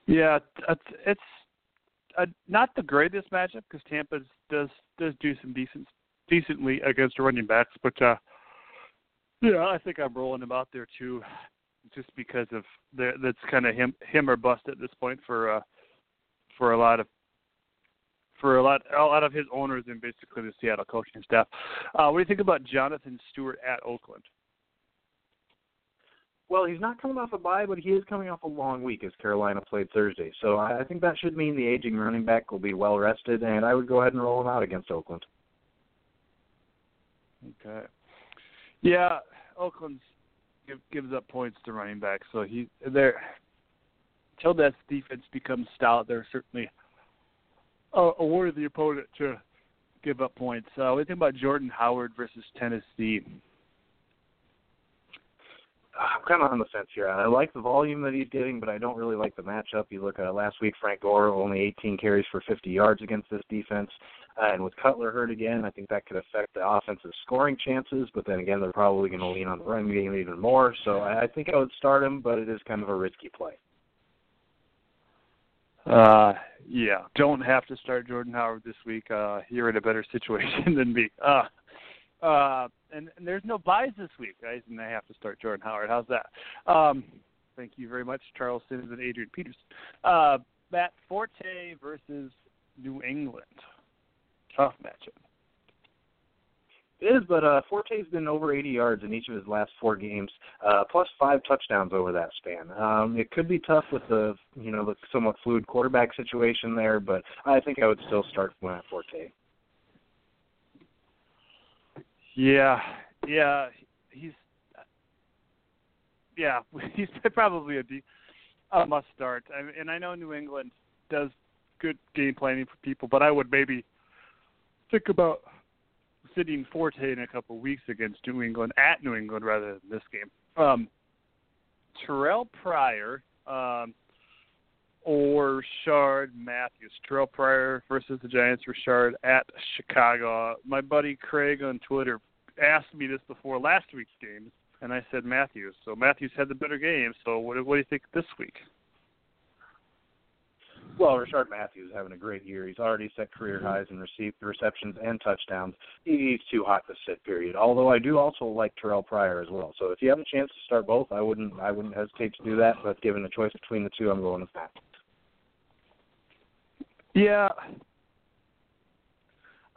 Yeah, it's, it's uh, not the greatest matchup because Tampa does does do some decent decently against running backs, but uh yeah, I think I'm rolling him out there too, just because of the, that's kind of him him or bust at this point for uh for a lot of for a lot a lot of his owners and basically the Seattle coaching staff. Uh, what do you think about Jonathan Stewart at Oakland? Well, he's not coming off a bye, but he is coming off a long week as Carolina played Thursday. So I think that should mean the aging running back will be well rested, and I would go ahead and roll him out against Oakland. Okay. Yeah, Oakland give, gives up points to running backs, so he they're until that defense becomes stout, they're certainly a, a worthy opponent to give up points. Uh, you think about Jordan Howard versus Tennessee? I'm kind of on the fence here. I like the volume that he's getting, but I don't really like the matchup. You look at last week, Frank Gore only 18 carries for 50 yards against this defense. Uh, and with Cutler hurt again, I think that could affect the offensive scoring chances. But then again, they're probably going to lean on the run game even more. So I, I think I would start him, but it is kind of a risky play. Uh, yeah, don't have to start Jordan Howard this week. Uh, you're in a better situation than me. Uh, uh, and, and there's no buys this week, guys, and I have to start Jordan Howard. How's that? Um, thank you very much, Charles Sims and Adrian Peters. Uh, Matt Forte versus New England tough matchup. It is, but uh, Forte's been over 80 yards in each of his last four games, uh, plus five touchdowns over that span. Um, it could be tough with the you know the somewhat fluid quarterback situation there, but I think I would still start Matt Forte. Yeah, yeah, he's yeah, he's probably a, a must start. I and I know New England does good game planning for people, but I would maybe think about sitting Forte in a couple of weeks against New England at New England rather than this game. Um, Terrelle Pryor um, or Rishard Matthews. Terrelle Pryor versus the Giants. Rishard at Chicago. My buddy Craig on Twitter asked me this before last week's game, and I said Matthews. So Matthews had the better game. So what, what do you think this week? Well, Rishard Matthews is having a great year. He's already set career highs in receive, receptions and touchdowns. He's too hot to sit. Period. Although I do also like Terrelle Pryor as well. So if you have a chance to start both, I wouldn't I wouldn't hesitate to do that. But given the choice between the two, I'm going with that. Yeah,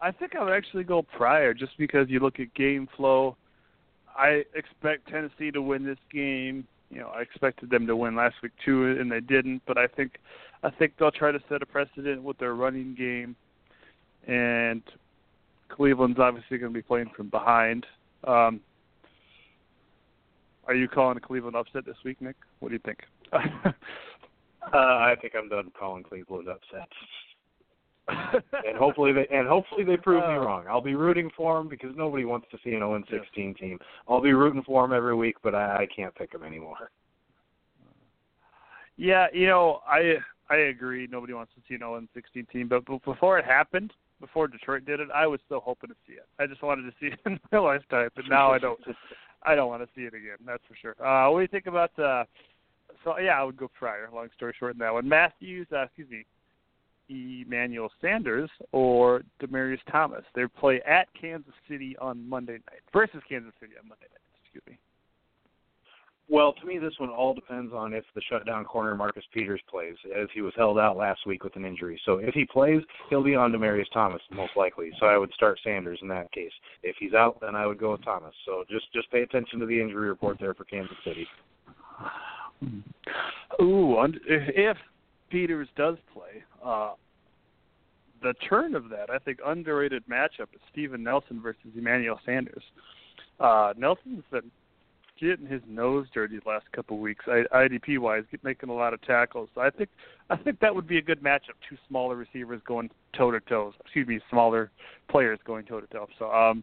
I think I would actually go Pryor just because you look at game flow. I expect Tennessee to win this game. You know, I expected them to win last week too, and they didn't. But I think I think they'll try to set a precedent with their running game, and Cleveland's obviously going to be playing from behind. Um, are you calling a Cleveland upset this week, Nick? What do you think? uh, I think I'm done calling Cleveland upset. And hopefully they and hopefully they prove me uh. wrong. I'll be rooting for them because nobody wants to see an 0 16 team. I'll be rooting for them every week, but I, I can't pick them anymore. Yeah, you know, I I agree. Nobody wants to see an 0 16 team, but before it happened, before Detroit did it, I was still hoping to see it. I just wanted to see it in my lifetime, but now I don't. I don't want to see it again. That's for sure. Uh, what do you think about? Uh, so yeah, I would go Pryor. Long story short, in that one, Matthews. Uh, excuse me, Emmanuel Sanders or Demaryius Thomas. They play at Kansas City on Monday night versus Kansas City on Monday night. Excuse me. Well, to me, this one all depends on if the shutdown corner Marcus Peters plays, as he was held out last week with an injury. So if he plays, he'll be on Demaryius Thomas most likely. So I would start Sanders in that case. If he's out, then I would go with Thomas. So just just pay attention to the injury report there for Kansas City. Ooh, if Peters does play, uh, the turn of that, I think, underrated matchup is Steven Nelson versus Emmanuel Sanders. Uh, Nelson's been getting his nose dirty the last couple of weeks, IDP wise, making a lot of tackles. So I think I think that would be a good matchup. Two smaller receivers going toe to toe. Excuse me, smaller players going toe to toe. So um,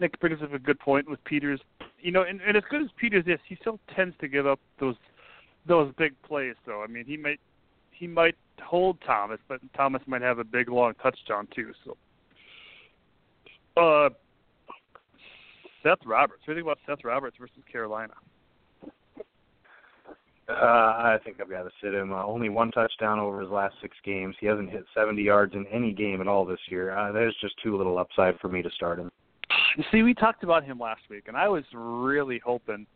Nick brings up a good point with Peters. You know, and, and as good as Peters is, he still tends to give up those those big plays. So I mean, he might he might hold Thomas, but Thomas might have a big long touchdown too. So. Uh, Seth Roberts. What do you think about Seth Roberts versus Carolina? Uh, I think I've got to sit him. Uh, only one touchdown over his last six games. He hasn't hit 70 yards in any game at all this year. Uh, there's just too little upside for me to start him. You see, we talked about him last week, and I was really hoping,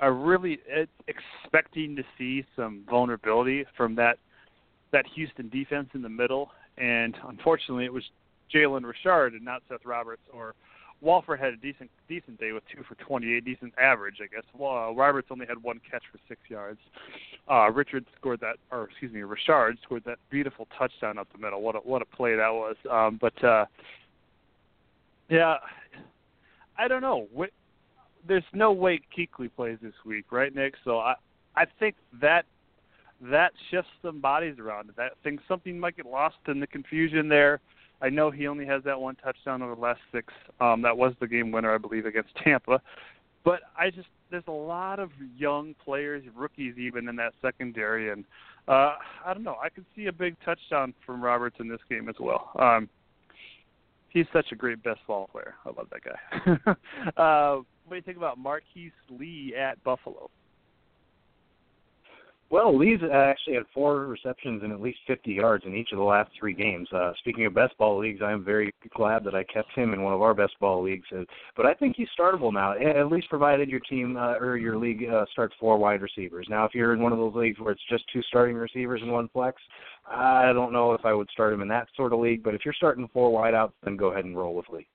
I really expecting to see some vulnerability from that that Houston defense in the middle, and unfortunately, it was Jalen Richard and not Seth Roberts or Wolford had a decent decent day with two for 28, decent average, I guess. Well, Roberts only had one catch for six yards. Uh, Richard scored that, or excuse me, Richard scored that beautiful touchdown up the middle. What a what a play that was. Um, but uh, yeah, I don't know. What, there's no way Kuechly plays this week, right, Nick? So I I think that that shifts some bodies around. That thing something might get lost in the confusion there. I know he only has that one touchdown over the last six. Um, that was the game winner, I believe, against Tampa. But I just there's a lot of young players, rookies even in that secondary, and uh, I don't know. I could see a big touchdown from Roberts in this game as well. Um, he's such a great best ball player. I love that guy. uh, what do you think about Marquise Lee at Buffalo? Well, Lee's actually had four receptions and at least 50 yards in each of the last three games. Uh, speaking of best ball leagues, I am very glad that I kept him in one of our best ball leagues. Uh, but I think he's startable now, at least provided your team uh, or your league uh, starts four wide receivers. Now, if you're in one of those leagues where it's just two starting receivers and one flex, I don't know if I would start him in that sort of league. But if you're starting four wideouts, then go ahead and roll with Lee.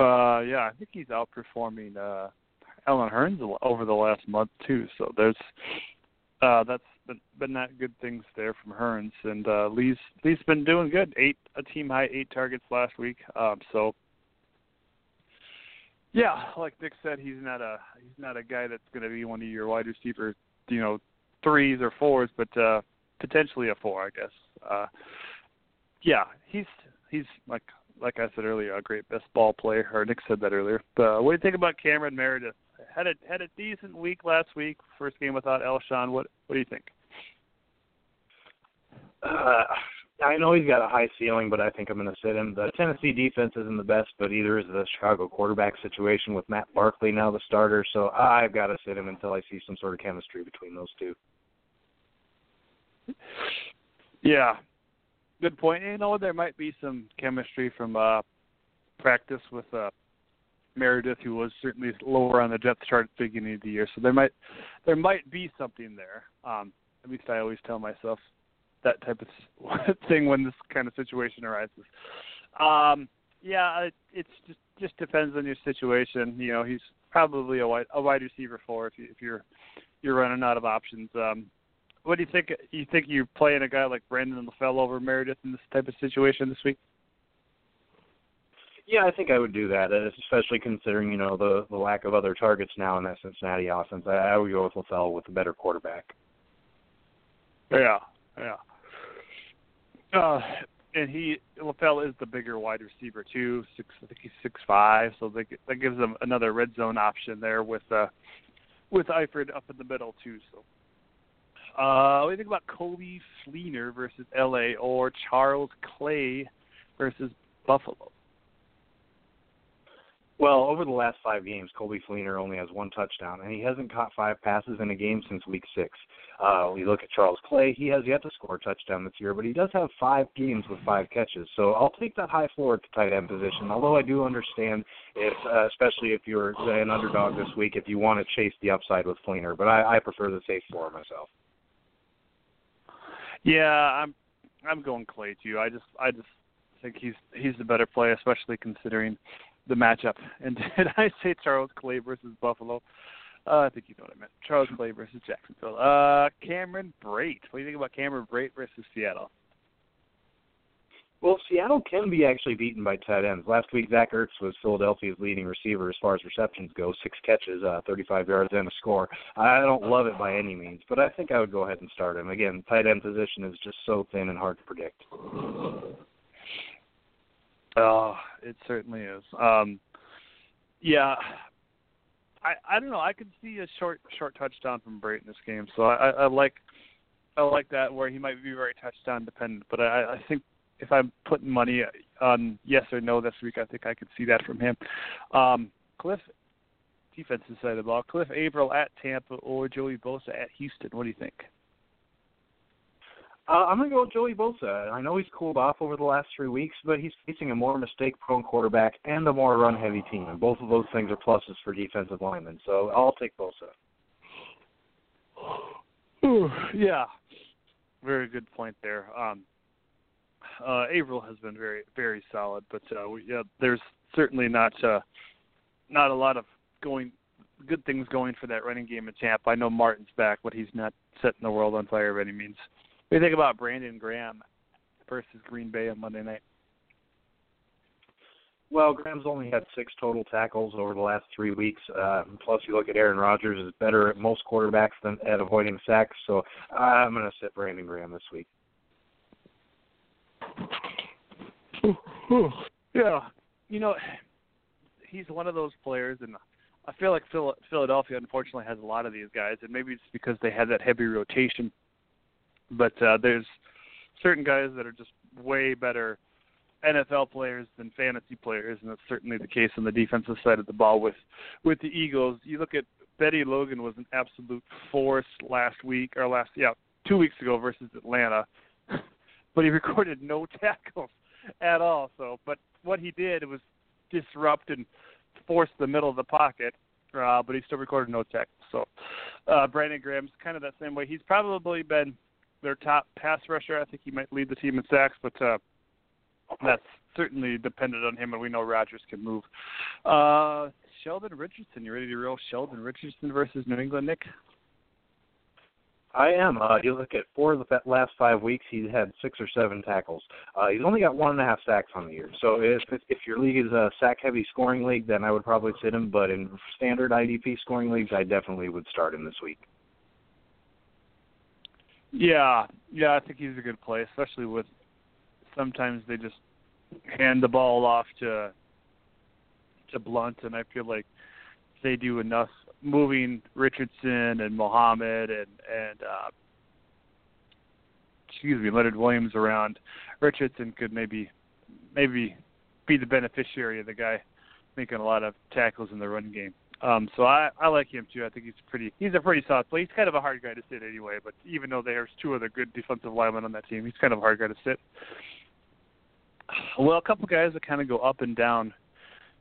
Uh, yeah, I think he's outperforming. Uh Allen Hurns over the last month too. So there's uh, that's been, been not good things there from Hurns, and uh, Lee's Lee's been doing good. Eight a team high eight targets last week. Um, so yeah, like Nick said, he's not a he's not a guy that's going to be one of your wide receiver, you know, threes or fours, but uh, potentially a four, I guess. Uh, yeah, he's he's like like I said earlier, a great best ball player. Or Nick said that earlier. But uh, what do you think about Cameron Meredith? had a had a decent week last week. First game without Alshon. What what do you think? Uh, I know he's got a high ceiling, but I think I'm going to sit him. The Tennessee defense isn't the best, but either is the Chicago quarterback situation with Matt Barkley now the starter. So I've got to sit him until I see some sort of chemistry between those two. Yeah, good point. You know, there might be some chemistry from uh practice with uh Meredith, who was certainly lower on the depth chart at the beginning of the year. So there might there might be something there. Um, at least I always tell myself that type of thing when this kind of situation arises. Um, yeah, it it's just just depends on your situation. You know, he's probably a wide a wide receiver for if you if you're you're running out of options. Um, what do you think? You think you're playing a guy like Brandon LaFell over Meredith in this type of situation this week? Yeah, I think I would do that, especially considering you know the the lack of other targets now in that Cincinnati offense. I, I would go with LaFell with a better quarterback. Yeah, yeah. Uh, and he LaFell is the bigger wide receiver too. Six, I think he's six five, so that that gives them another red zone option there with uh with Eifert up in the middle too. So, uh, what do you think about Coby Fleener versus L.A. or Charles Clay versus Buffalo? Well, over the last five games, Coby Fleener only has one touchdown, and he hasn't caught five passes in a game since Week Six. Uh, we look at Charles Clay; he has yet to score a touchdown this year, but he does have five games with five catches. So I'll take that high floor at the tight end position. Although I do understand if, uh, especially if you're an underdog this week, if you want to chase the upside with Fleener, but I, I prefer the safe floor myself. Yeah, I'm I'm going Clay too. I just I just think he's he's the better play, especially considering the matchup. And did I say Charles Clay versus Buffalo? Uh, I think you know what I meant. Charles Clay versus Jacksonville. Uh, Cameron Brate. What do you think about Cameron Brate versus Seattle? Well, Seattle can be actually beaten by tight ends. Last week, Zach Ertz was Philadelphia's leading receiver as far as receptions go, six catches, uh, 35 yards, and a score. I don't love it by any means, but I think I would go ahead and start him. Again, tight end position is just so thin and hard to predict. Oh, it certainly is. Um, yeah, I I don't know. I could see a short short touchdown from Brate in this game, so I, I, I like I like that where he might be very touchdown dependent. But I, I think if I'm putting money on yes or no this week, I think I could see that from him. Um, Cliff, defensive side of the ball. Cliff Avril at Tampa or Joey Bosa at Houston. What do you think? Uh, I'm going to go with Joey Bosa. I know he's cooled off over the last three weeks, but he's facing a more mistake-prone quarterback and a more run-heavy team, and both of those things are pluses for defensive linemen. So I'll take Bosa. yeah, very good point there. Um, uh, Avril has been very, very solid, but uh, we, yeah, there's certainly not uh, not a lot of going good things going for that running game in Tampa. I know Martin's back, but he's not setting the world on fire by any means. What do you think about Brandon Graham versus Green Bay on Monday night? Well, Graham's only had six total tackles over the last three weeks. Uh, plus, you look at Aaron Rodgers is better at most quarterbacks than at avoiding sacks. So I'm going to sit Brandon Graham this week. yeah, you know, he's one of those players, and I feel like Philadelphia unfortunately has a lot of these guys, and maybe it's because they have that heavy rotation. But uh, there's certain guys that are just way better NFL players than fantasy players, and that's certainly the case on the defensive side of the ball with with the Eagles. You look at Bennie Logan was an absolute force last week or last yeah two weeks ago versus Atlanta, but he recorded no tackles at all. So, but what he did was disrupt and force the middle of the pocket, uh, but he still recorded no tackles. So, uh, Brandon Graham's kind of that same way. He's probably been their top pass rusher. I think he might lead the team in sacks, but uh, that's certainly dependent on him, and we know Rodgers can move. Uh, Sheldon Richardson, you ready to roll Sheldon Richardson versus New England, Nick? I am. Uh, you look at four of the last five weeks, he's had six or seven tackles. Uh, he's only got one and a half sacks on the year. So if if your league is a sack-heavy scoring league, then I would probably sit him. But in standard IDP scoring leagues, I definitely would start him this week. Yeah, yeah, I think he's a good play, especially with sometimes they just hand the ball off to to Blount, and I feel like they do enough moving Richardson and Muhammad and and uh, excuse me Leonard Williams around. Richardson could maybe maybe be the beneficiary of the guy making a lot of tackles in the run game. Um, so I, I like him too. I think he's pretty he's a pretty soft play. He's kind of a hard guy to sit anyway, but even though there's two other good defensive linemen on that team, he's kind of a hard guy to sit. Well, a couple guys that kind of go up and down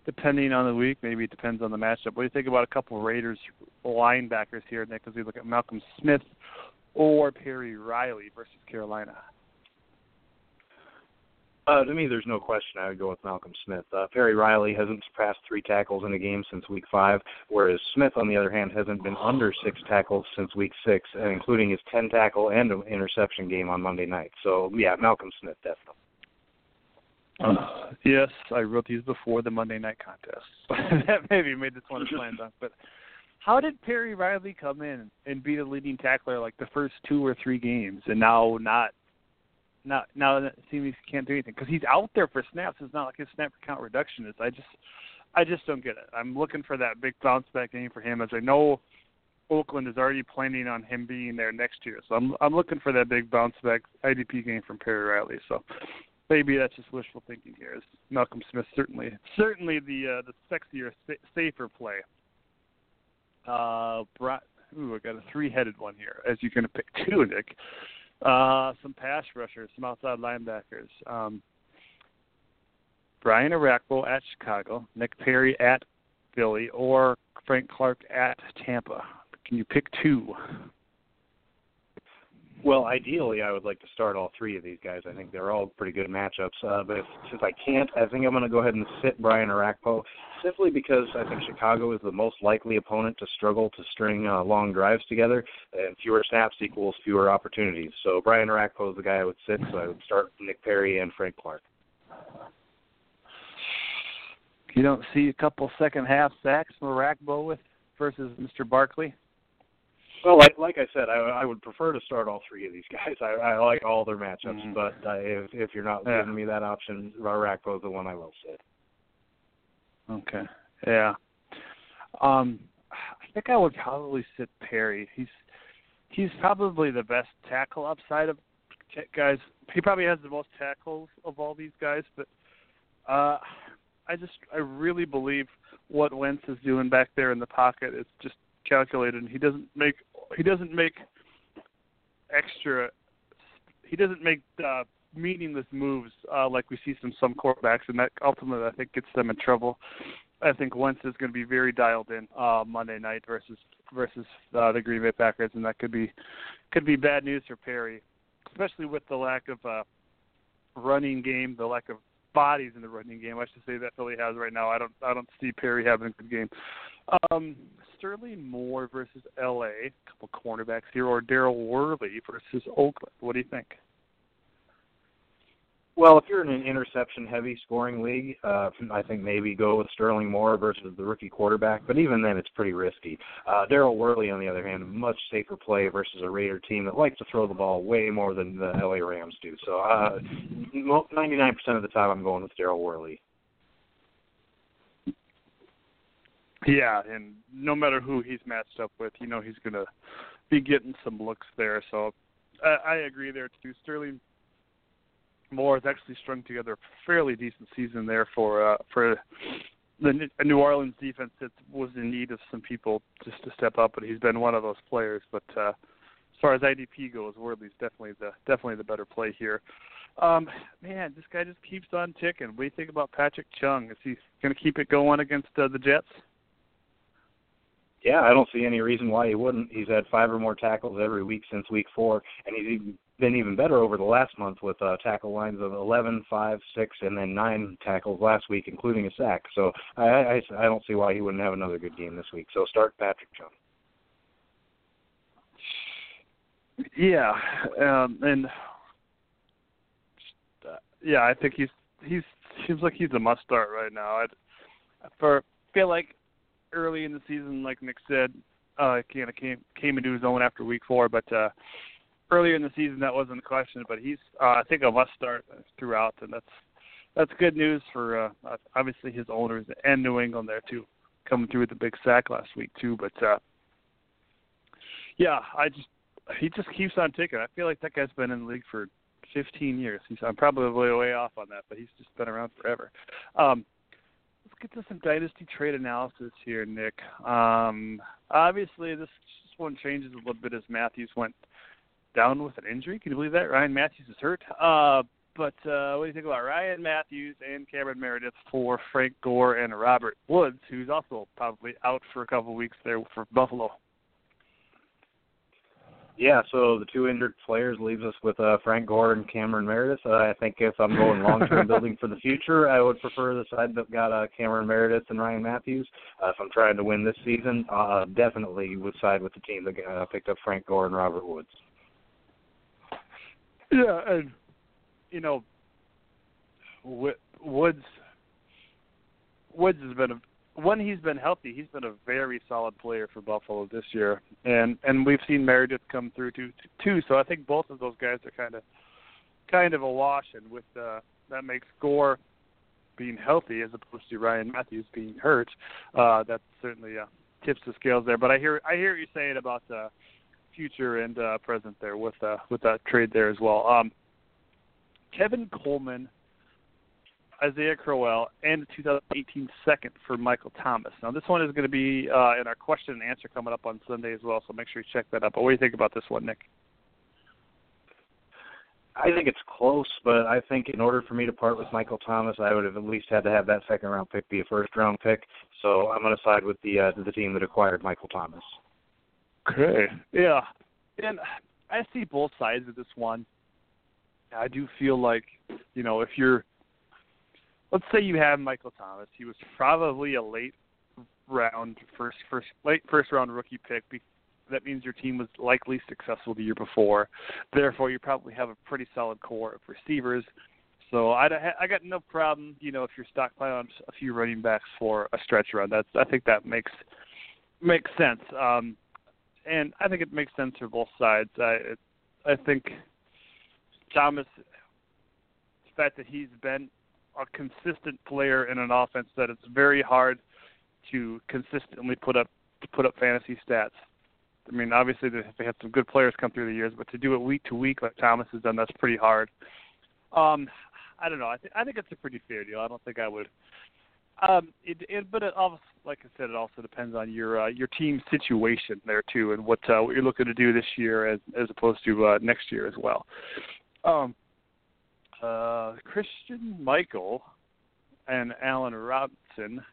depending on the week. Maybe it depends on the matchup. What do you think about a couple of Raiders linebackers here, Nick? As we look at Malcolm Smith or Perry Riley versus Carolina. Uh, to me, there's no question I would go with Malcolm Smith. Uh, Perry Riley hasn't surpassed three tackles in a game since week five, whereas Smith, on the other hand, hasn't been under six tackles since week six, including his 10 tackle and interception game on Monday night. So, yeah, Malcolm Smith, definitely. Uh, yes, I wrote these before the Monday night contest. that maybe made this one a slam dunk. But how did Perry Riley come in and be the leading tackler like the first two or three games, and now not not now it seems he can't do anything because he's out there for snaps. It's not like his snap count reduction is. I just I just don't get it. I'm looking for that big bounce back game for him, as I know Oakland is already planning on him being there next year. So I'm I'm looking for that big bounce back IDP game from Perry Riley. So maybe that's just wishful thinking here. Is Malcolm Smith certainly certainly the uh, the sexier, safer play. Uh, Bra- ooh, I got a three-headed one here. As you're going to pick two, Nick. Uh, some pass rushers, some outside linebackers. Um, Brian Orakpo at Chicago, Nick Perry at Philly, or Frank Clark at Tampa. Can you pick two? Well, ideally, I would like to start all three of these guys. I think they're all pretty good matchups. Uh, but if, since I can't, I think I'm going to go ahead and sit Brian Orakpo simply because I think Chicago is the most likely opponent to struggle to string uh, long drives together, and fewer snaps equals fewer opportunities. So Brian Orakpo is the guy I would sit. So I would start Nick Perry and Frank Clark. You don't see a couple second half sacks from Orakpo with versus Mr. Barkley. Well, like like I said, I, I would prefer to start all three of these guys. I, I like all their matchups, mm-hmm. but uh, if if you're not yeah. giving me that option, Orakpo is the one I will sit. Okay. Yeah. Um, I think I would probably sit Perry. He's he's probably the best tackle upside of guys. He probably has the most tackles of all these guys, but uh, I just I really believe what Wentz is doing back there in the pocket is just calculated. And he doesn't make he doesn't make extra he doesn't make uh, meaningless moves uh, like we see from some quarterbacks, and that ultimately I think gets them in trouble. I think Wentz is going to be very dialed in uh, Monday night versus versus uh, the Green Bay Packers, and that could be could be bad news for Perry, especially with the lack of uh, running game, the lack of bodies in the running game. I should say that Philly has right now. I don't I don't see Perry having a good game. Um, Sterling Moore versus L.A. A couple cornerbacks here, or Daryl Worley versus Oakland. What do you think? Well, if you're in an interception-heavy scoring league, uh, I think maybe go with Sterling Moore versus the rookie quarterback. But even then, it's pretty risky. Uh, Daryl Worley, on the other hand, much safer play versus a Raider team that likes to throw the ball way more than the LA Rams do. So, uh, 99% of the time, I'm going with Daryl Worley. Yeah, and no matter who he's matched up with, you know he's going to be getting some looks there. So I, I agree there too. Sterling Moore has actually strung together a fairly decent season there for uh, for the New Orleans defense that was in need of some people just to step up, but he's been one of those players. But uh, as far as IDP goes, Worley's definitely the definitely the better play here. Um, man, this guy just keeps on ticking. What do you think about Patrick Chung? Is he going to keep it going against uh, the Jets? Yeah, I don't see any reason why he wouldn't. He's had five or more tackles every week since week four, and he's been even better over the last month with uh, tackle lines of 11, 5, 6, and then 9 tackles last week, including a sack. So I, I, I don't see why he wouldn't have another good game this week. So start Patrick Chung. Yeah, um, and uh, yeah, I think he's he's seems like he's a must start right now. I for feel like early in the season, like Nick said, uh, kind of came came into his own after week four. But uh, earlier in the season, that wasn't the question. But he's, uh, I think, a must start throughout, and that's that's good news for uh, obviously his owners and New England there too, coming through with the big sack last week too. But uh, yeah, I just he just keeps on ticking. I feel like that guy's been in the league for 15 years. He's I'm probably way off on that, but he's just been around forever. Um, get to some dynasty trade analysis here, Nick. Um, obviously, this one changes a little bit as Mathews went down with an injury. Can you believe that? Ryan Mathews is hurt. Uh, but uh, what do you think about Ryan Mathews and Cameron Meredith for Frank Gore and Robert Woods, who's also probably out for a couple of weeks there for Buffalo? Yeah, so the two injured players leaves us with uh, Frank Gore and Cameron Meredith. Uh, I think if I'm going long-term building for the future, I would prefer the side that got uh, Cameron Meredith and Ryan Mathews. Uh, if I'm trying to win this season, uh, definitely would side with the team that uh, picked up Frank Gore and Robert Woods. Yeah, and you know, Woods Woods has been a when he's been healthy, he's been a very solid player for Buffalo this year, and and we've seen Meredith come through too. too so I think both of those guys are kind of kind of a wash, and with uh, that makes Gore being healthy as opposed to Ryan Mathews being hurt. Uh, that certainly uh, tips the scales there. But I hear I hear you're saying about uh, future and uh, present there with uh, with that trade there as well. Um, Tevin Coleman Isaiah Crowell, and the 2018 second for Michael Thomas. Now, this one is going to be uh, in our question and answer coming up on Sunday as well, so make sure you check that out. But what do you think about this one, Nick? I think it's close, but I think in order for me to part with Michael Thomas, I would have at least had to have that second round pick be a first round pick. So I'm going to side with the uh, the team that acquired Michael Thomas. Okay. Yeah, and I see both sides of this one. I do feel like you know if you're let's say you have Michael Thomas. He was probably a late round first first late first round rookie pick. That means your team was likely successful the year before. Therefore, you probably have a pretty solid core of receivers. So I, I got no problem, you know, if you're stockpiling a few running backs for a stretch run. That's I think that makes makes sense. Um, and I think it makes sense for both sides. I I think Thomas, the fact that he's been a consistent player in an offense that it's very hard to consistently put up to put up fantasy stats. I mean, obviously they had some good players come through the years, but to do it week to week like Thomas has done, that's pretty hard. Um, I don't know. I think I think it's a pretty fair deal. I don't think I would. Um, it, it, but it also, like I said, it also depends on your uh, your team situation there too, and what uh, what you're looking to do this year as as opposed to uh, next year as well. Um, uh, Christine Michael and Allen Robinson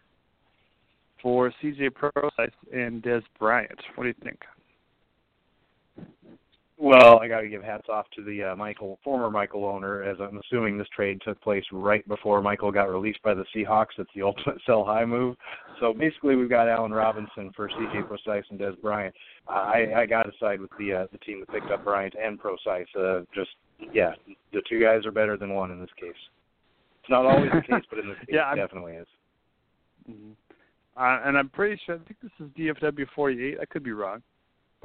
for CJ Prosise and Dez Bryant. What do you think? Well, I got to give hats off to the uh, Michael former Michael owner, as I'm assuming this trade took place right before Michael got released by the Seahawks. It's the ultimate sell high move. So basically, we've got Allen Robinson for C.J. Prosise and Dez Bryant. I, I got to side with the uh, the team that picked up Bryant and Prosise. Uh, just yeah, the two guys are better than one in this case. It's not always the case, but in this case, yeah, it definitely is. Mm-hmm. Uh, and I'm pretty sure. I think this is DFW 48. I could be wrong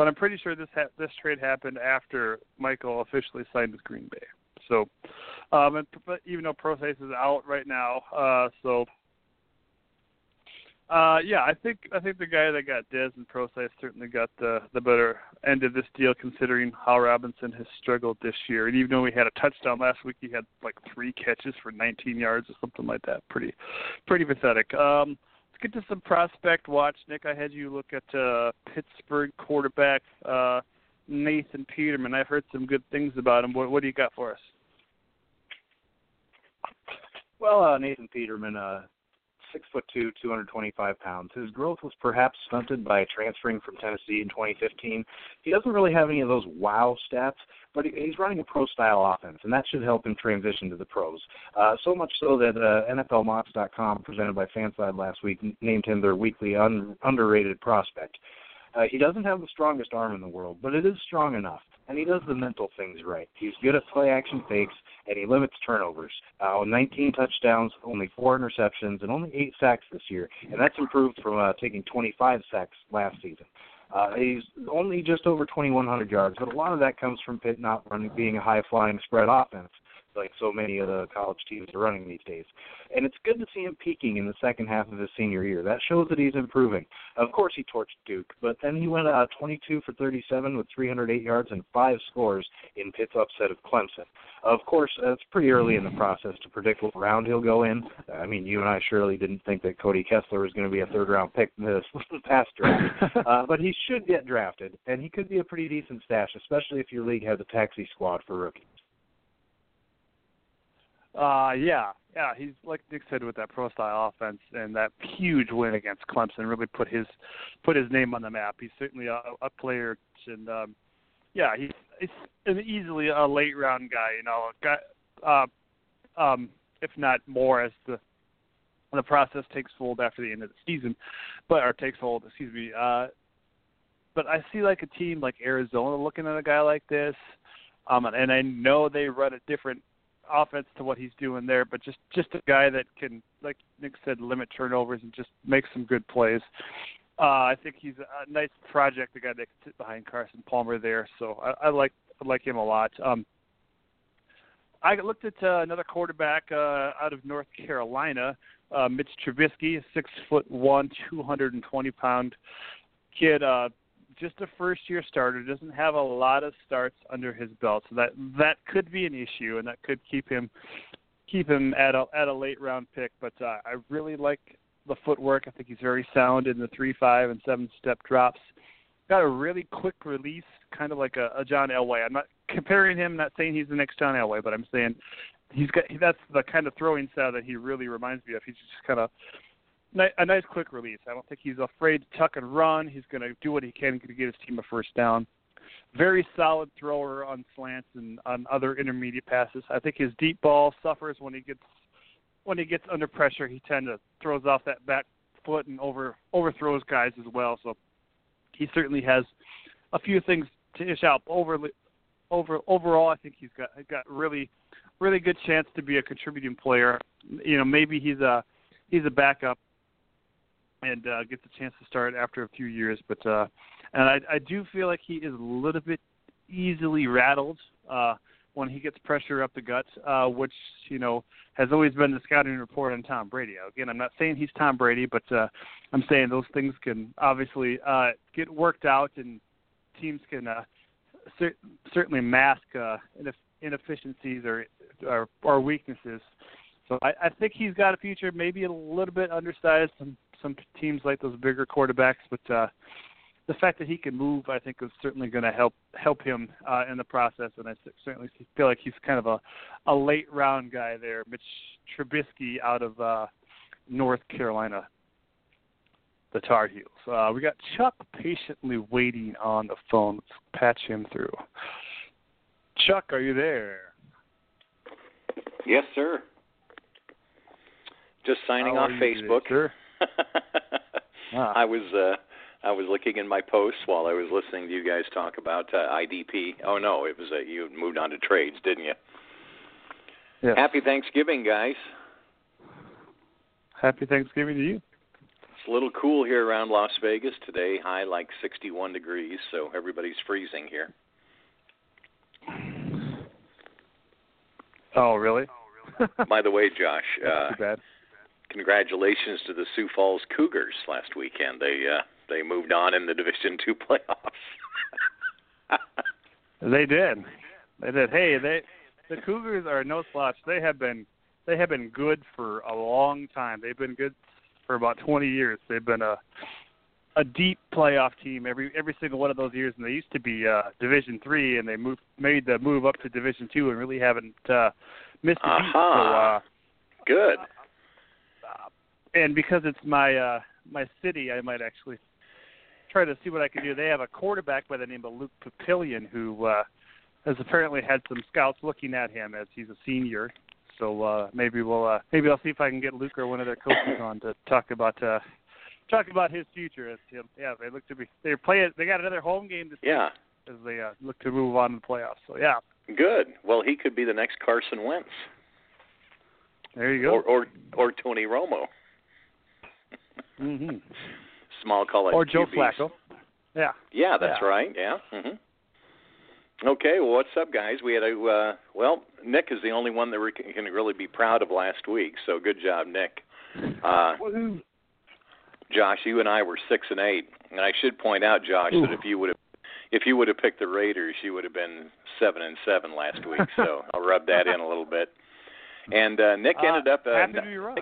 but I'm pretty sure this ha- this trade happened after Michael officially signed with Green Bay. So, um, and, but even though Prosise is out right now, uh, so uh, yeah, I think I think the guy that got Dez and Prosise certainly got the the better end of this deal, considering how Robinson has struggled this year. And even though he had a touchdown last week, he had like three catches for 19 yards or something like that. Pretty, pretty pathetic. Um, let's get to some prospect watch, Nick. I had you look at uh, Pittsburgh quarterback uh, Nathan Peterman. I've heard some good things about him. What, what do you got for us? Well, uh, Nathan Peterman, uh, six foot two, 225 pounds. His growth was perhaps stunted by transferring from Tennessee in 2015. He doesn't really have any of those wow stats, but he's running a pro style offense, and that should help him transition to the pros. Uh, so much so that uh, NFLMocks.com, presented by Fanside last week, named him their weekly un- underrated prospect. Uh, he doesn't have the strongest arm in the world, but it is strong enough and he does the mental things right. He's good at play action fakes, and he limits turnovers. Uh, 19 touchdowns, only four interceptions, and only eight sacks this year, and that's improved from uh, taking 25 sacks last season. Uh, he's only just over 2,100 yards, but a lot of that comes from Pitt not running, being a high flying spread offense like so many of the college teams are running these days. And it's good to see him peaking in the second half of his senior year. That shows that he's improving. Of course, he torched Duke, but then he went uh, 22 for 37 with 308 yards and five scores in Pitt's upset of Clemson. Of course, uh, it's pretty early in the process to predict what round he'll go in. I mean, you and I surely didn't think that Cody Kessler was going to be a third round pick this past draft, uh, but he should get drafted, and he could be a pretty decent stash, especially if your league has a taxi squad for rookies. Uh, yeah, yeah. He's like Nick said with that pro style offense and that huge win against Clemson really put his put his name on the map. He's certainly a, a player, and um, yeah, he's, he's an easily a late round guy. You know, guy, uh, um, if not more, as the the process takes hold after the end of the season, but or takes hold, excuse me. Uh, but I see like a team like Arizona looking at a guy like this, um, and I know they run a different offense to what he's doing there, but just just a guy that can, like Nick said, limit turnovers and just make some good plays. Uh, I think he's a nice project, the guy that can sit behind Carson Palmer there. So I, I like I like him a lot. Um, I looked at uh, another quarterback uh, out of North Carolina, uh, Mitch Trubisky, six foot one, two hundred and twenty pound kid. Uh, just a first year starter, doesn't have a lot of starts under his belt, so that that could be an issue, and that could keep him keep him at a at a late round pick. But uh, I really like the footwork. I think he's very sound in the three, five, and seven step drops. Got a really quick release, kind of like a, a John Elway. I'm not comparing him, not saying he's the next John Elway, but I'm saying he's got that's the kind of throwing style that he really reminds me of. He's just kind of a nice quick release. I don't think he's afraid to tuck and run. He's going to do what he can to get his team a first down. Very solid thrower on slants and on other intermediate passes. I think his deep ball suffers when he gets when he gets under pressure. He tends to throws off that back foot and over overthrows guys as well. So he certainly has a few things to ish out. Over over overall, I think he's got got really really good chance to be a contributing player. You know, maybe he's a he's a backup and uh, gets a chance to start after a few years. But uh, and I, I do feel like he is a little bit easily rattled uh, when he gets pressure up the gut, uh, which you know has always been the scouting report on Tom Brady. Again, I'm not saying he's Tom Brady, but uh, I'm saying those things can obviously uh, get worked out, and teams can uh, cer- certainly mask uh, inefficiencies or, or or weaknesses. So I, I think he's got a future, maybe a little bit undersized. Some teams like those bigger quarterbacks, but uh, the fact that he can move, I think, is certainly going to help help him uh, in the process. And I certainly feel like he's kind of a a late round guy there, Mitch Trubisky out of uh, North Carolina, the Tar Heels. Uh, we got Chuck patiently waiting on the phone. Let's patch him through. Chuck, are you there? Yes, sir. Just signing How off Facebook. Today, ah. I was uh I was looking in my posts while I was listening to you guys talk about uh, IDP. Oh no, it was uh, you moved on to trades, didn't you? Yes. Happy Thanksgiving, guys. Happy Thanksgiving to you. It's a little cool here around Las Vegas today. High like 61 degrees, so everybody's freezing here. Oh, really? By the way, Josh, uh, too bad. Congratulations to the Sioux Falls Cougars last weekend. They uh, they moved on in the Division Two playoffs. they did. They did. Hey, they the Cougars are no slouch. They have been they have been good for a long time. They've been good for about 20 years. They've been a a deep playoff team every every single one of those years, and they used to be uh, Division Three, and they moved made the move up to Division Two, and really haven't uh, missed a beat. So, Uh-huh. uh, Good. And because it's my uh, my city, I might actually try to see what I can do. They have a quarterback by the name of Luke Papillion who uh, has apparently had some scouts looking at him as he's a senior. So uh, maybe we'll uh, maybe I'll see if I can get Luke or one of their coaches on to talk about uh, talk about his future. As him. Yeah, they look to be they're playing. They got another home game this Yeah. as they uh, look to move on to the playoffs. So yeah, Good. Well, he could be the next Carson Wentz there you go. or or or Tony Romo. Hmm Small college Or Joe QBs. Flacco. Yeah. Yeah, that's Yeah. right. Yeah. Mhm. Okay, well, what's up, guys? We had a uh, well, Nick is the only one that we can, really be proud of last week. So good job, Nick. Uh, Woohoo. Josh, you and I were six and eight, and I should point out, Josh, Ooh. that if you would have if you would have picked the Raiders, you would have been seven and seven last week. So I'll rub that in a little bit. And uh, Nick Uh, ended up uh, happy to be wrong.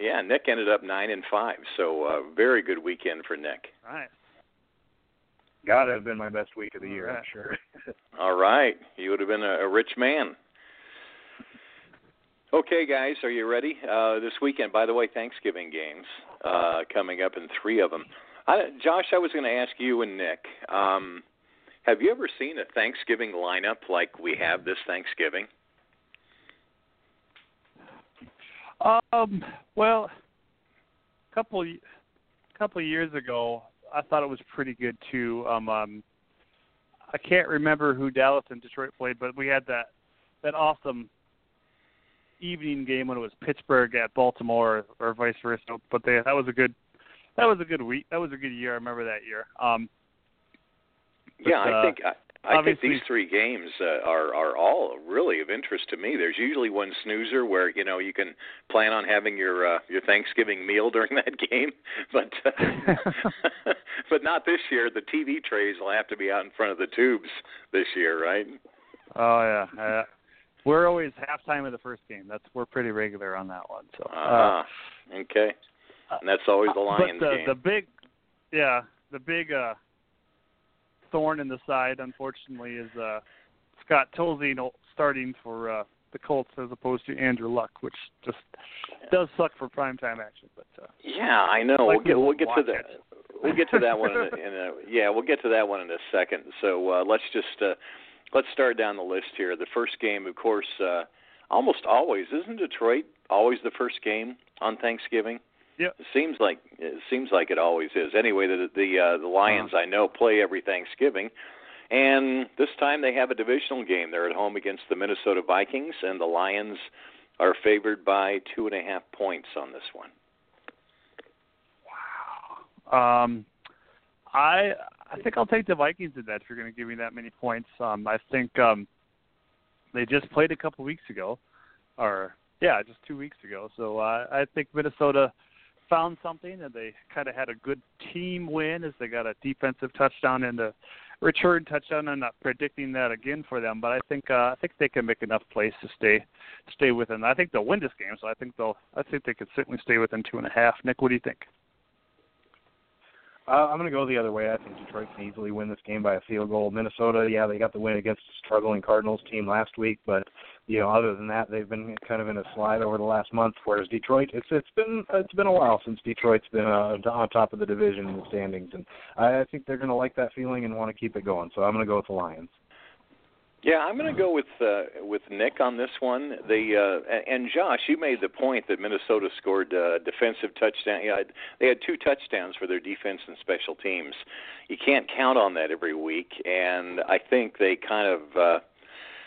Yeah, Nick ended up nine and five. So uh, very good weekend for Nick. Nice. Got to have been my best week of the year, All I'm sure. All right, you would have been a, a rich man. Okay, guys, are you ready? Uh, this weekend, by the way, Thanksgiving games uh, coming up, in three of them. I, Josh, I was going to ask you and Nick. Um, Have you ever seen a Thanksgiving lineup like we have this Thanksgiving? Um, well, a couple couple of years ago, I thought it was pretty good too. Um, um, I can't remember who Dallas and Detroit played, but we had that that awesome evening game when it was Pittsburgh at Baltimore or vice versa. But they that was a good that was a good week. That was a good year. I remember that year. Um, but, yeah, I uh, think I, think these three games uh, are are all really of interest to me. There's usually one snoozer where you know you can plan on having your uh, your Thanksgiving meal during that game, but uh, but not this year. The TV trays will have to be out in front of the tubes this year, right? Oh yeah, uh, we're always halftime of the first game. That's we're pretty regular on that one. So uh-huh. uh, okay, and that's always the Lions but the, game. the big, yeah, the big uh thorn in the side, unfortunately, is uh, Scott Tolzien starting for uh, the Colts as opposed to Andrew Luck, which just does suck for primetime action. But uh, yeah, I know. Like we'll get we'll get to that. We'll get to that one in a, in a yeah. We'll get to that one in a second. So uh, let's just uh, let's start down the list here. The first game, of course, uh, almost always isn't Detroit always the first game on Thanksgiving. Yeah. It seems like it seems like it always is. Anyway, the the uh, the Lions uh-huh. I know play every Thanksgiving, and this time they have a divisional game. They're at home against the Minnesota Vikings, and the Lions are favored by two and a half points on this one. Wow. Um, I I think I'll take the Vikings in that if you're going to give me that many points. Um, I think um, they just played a couple weeks ago, or yeah, just two weeks ago. So uh, I think Minnesota found something, and they kind of had a good team win as they got a defensive touchdown and a return touchdown. I'm not predicting that again for them, but I think uh, I think they can make enough plays to stay stay within. I think they'll win this game, so I think they'll I think they could certainly stay within two and a half. Nick, what do you think? Uh, I'm going to go the other way. I think Detroit can easily win this game by a field goal. Minnesota, yeah, they got the win against a struggling Cardinals team last week, but you know, other than that, they've been kind of in a slide over the last month. Whereas Detroit, it's it's been it's been a while since Detroit's been uh, on top of the division in the standings, and I, I think they're going to like that feeling and want to keep it going. So I'm going to go with the Lions. Yeah, I'm going to go with uh, with Nick on this one. The uh, and Josh, you made the point that Minnesota scored uh, defensive touchdown. Yeah, they had two touchdowns for their defense and special teams. You can't count on that every week, and I think they kind of. Uh,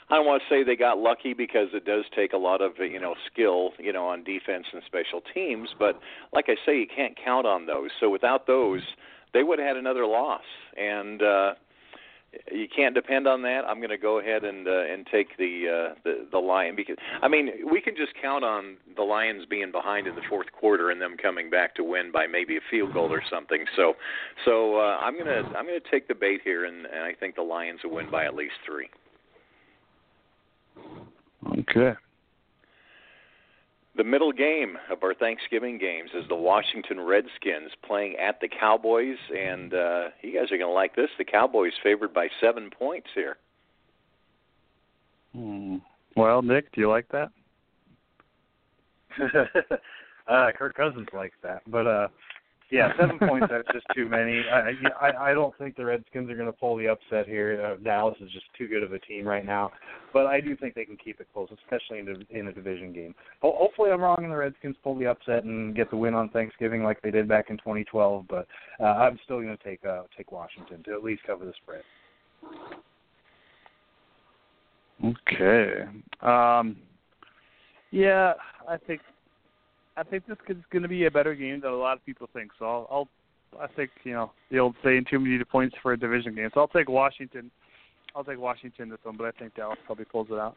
I don't want to say they got lucky because it does take a lot of you know skill you know on defense and special teams, but like I say, you can't count on those. So without those, they would have had another loss, and uh, you can't depend on that. I'm going to go ahead and uh, and take the uh, the the lion because I mean we can just count on the Lions being behind in the fourth quarter and them coming back to win by maybe a field goal or something. So so uh, I'm gonna I'm gonna take the bait here and, and I think the Lions will win by at least three. Okay. The middle game of our Thanksgiving games is the Washington Redskins playing at the Cowboys, and uh, you guys are going to like this. The Cowboys favored by seven points here. Hmm. Well, Nick, do you like that? uh, Kirk Cousins likes that, but uh, yeah, seven points. That's just too many. I, I I don't think the Redskins are going to pull the upset here. Uh, Dallas is just too good of a team right now, but I do think they can keep it close, especially in a, in a division game. Ho- hopefully, I'm wrong and the Redskins pull the upset and get the win on Thanksgiving like they did back in 2012. But uh, I'm still going to take uh, take Washington to at least cover the spread. Okay. Um, yeah, I think I think this is going to be a better game than a lot of people think. So I'll, I'll I think you know the old saying, too many points for a division game. So I'll take Washington. I'll take Washington this one, but I think Dallas probably pulls it out.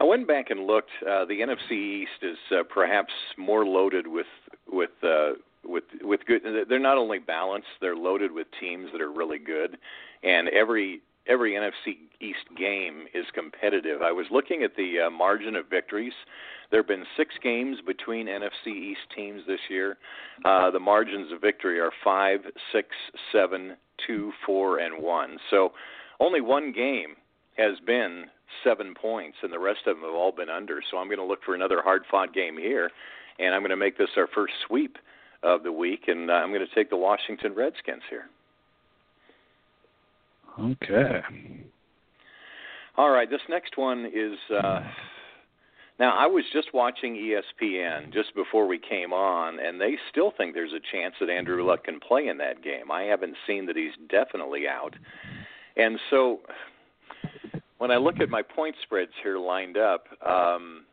I went back and looked. Uh, the NFC East is uh, perhaps more loaded with with uh, with with good. They're not only balanced; they're loaded with teams that are really good, and every every NFC East game is competitive. I was looking at the uh, margin of victories. There have been six games between NFC East teams this year. Uh, the margins of victory are five, six, seven, two, four, and one. So only one game has been seven points, and the rest of them have all been under. So I'm going to look for another hard-fought game here, and I'm going to make this our first sweep of the week, and uh, I'm going to take the Washington Redskins here. Okay. All right, this next one is. Uh, now, I was just watching ESPN just before we came on, and they still think there's a chance that Andrew Luck can play in that game. I haven't seen that he's definitely out. And so when I look at my point spreads here lined up, um,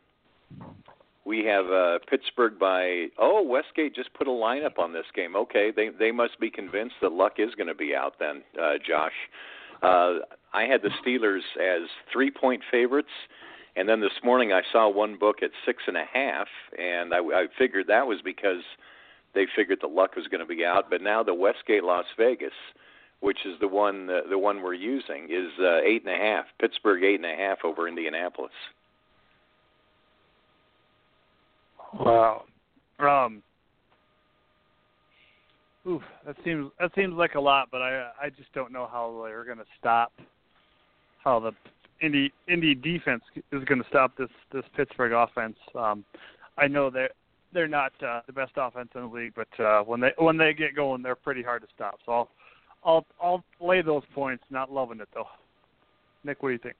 we have uh, Pittsburgh by oh Westgate just put a lineup on this game. Okay, they they must be convinced that Luck is going to be out then, uh, Josh. Uh, I had the Steelers as three point favorites, and then this morning I saw one book at six and a half, and I, I figured that was because they figured that Luck was going to be out. But now the Westgate Las Vegas, which is the one uh, the one we're using, is uh, eight and a half. Pittsburgh eight and a half over Indianapolis. Wow. Um. Ooh, that seems that seems like a lot, but I I just don't know how they're going to stop how the Indy Indy defense is going to stop this this Pittsburgh offense. Um, I know they're they're not uh, the best offense in the league, but uh, when they when they get going, they're pretty hard to stop. So I'll I'll I'll lay those points. Not loving it though. Nick, what do you think?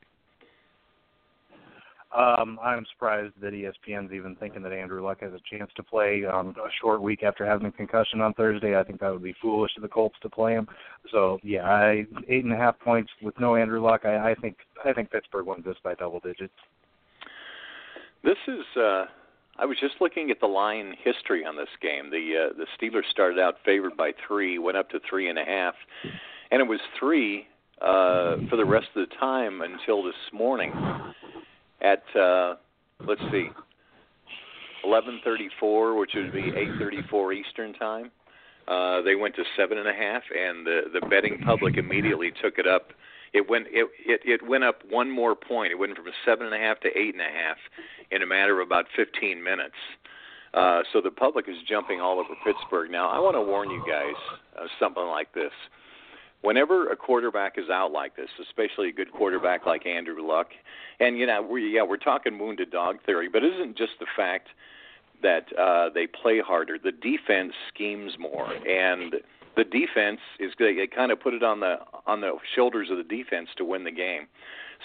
Um, I'm surprised that ESPN's even thinking that Andrew Luck has a chance to play um, a short week after having a concussion on Thursday. I think that would be foolish of the Colts to play him. So yeah, I, eight and a half points with no Andrew Luck. I, I think I think Pittsburgh wins this by double digits. This is. uh I was just looking at the line history on this game. The uh, the Steelers started out favored by three, went up to three and a half, and it was three uh, for the rest of the time until this morning at uh, let's see, 11:34, which would be 8:34 Eastern time. Uh, they went to seven and a half, and the the betting public immediately took it up. It went it, it it went up one more point. It went from seven and a half to eight and a half in a matter of about 15 minutes. Uh, so the public is jumping all over Pittsburgh. Now I want to warn you guys of something like this whenever a quarterback is out like this, especially a good quarterback like Andrew Luck, and you know, we yeah, we're talking wounded dog theory, but isn't just the fact that uh, they play harder. The defense schemes more, and the defense is they kind of put it on the on the shoulders of the defense to win the game.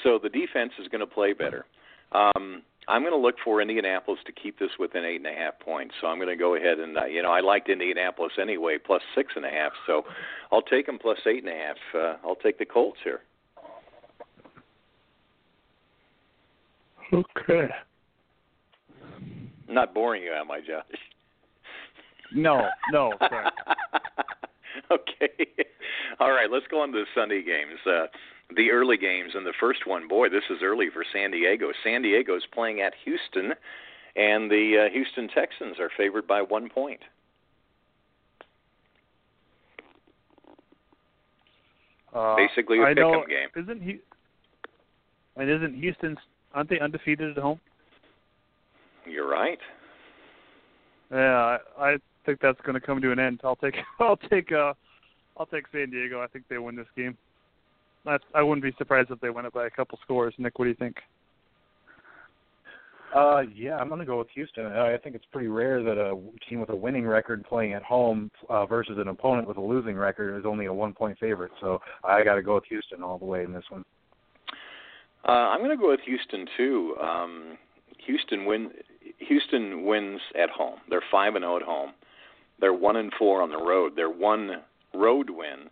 So the defense is going to play better. Um, I'm going to look for Indianapolis to keep this within eight and a half points. So I'm going to go ahead and uh, you know I liked Indianapolis anyway, plus six and a half. So I'll take them plus eight and a half. Uh, I'll take the Colts here. Okay. not boring you, am I, Josh? No, no. Okay. All right, let's go on to the Sunday games. Uh, the early games, and the first one, boy, this is early for San Diego. San Diego is playing at Houston, and the uh, Houston Texans are favored by one point. Uh, Basically, a pick'em game. Isn't he? And isn't Houston? Aren't they undefeated at home? You're right. Yeah, I, I think that's going to come to an end. I'll take I'll take uh I'll take San Diego. I think they win this game. That's, I wouldn't be surprised if they win it by a couple scores. Nick, what do you think? Uh, yeah, I'm going to go with Houston. I think it's pretty rare that a team with a winning record playing at home uh, versus an opponent with a losing record is only a one point favorite. So I got to go with Houston all the way in this one. Uh, I'm going to go with Houston too. Um, Houston win. Houston wins at home. They're five and zero at home. They're one and four on the road. Their one road win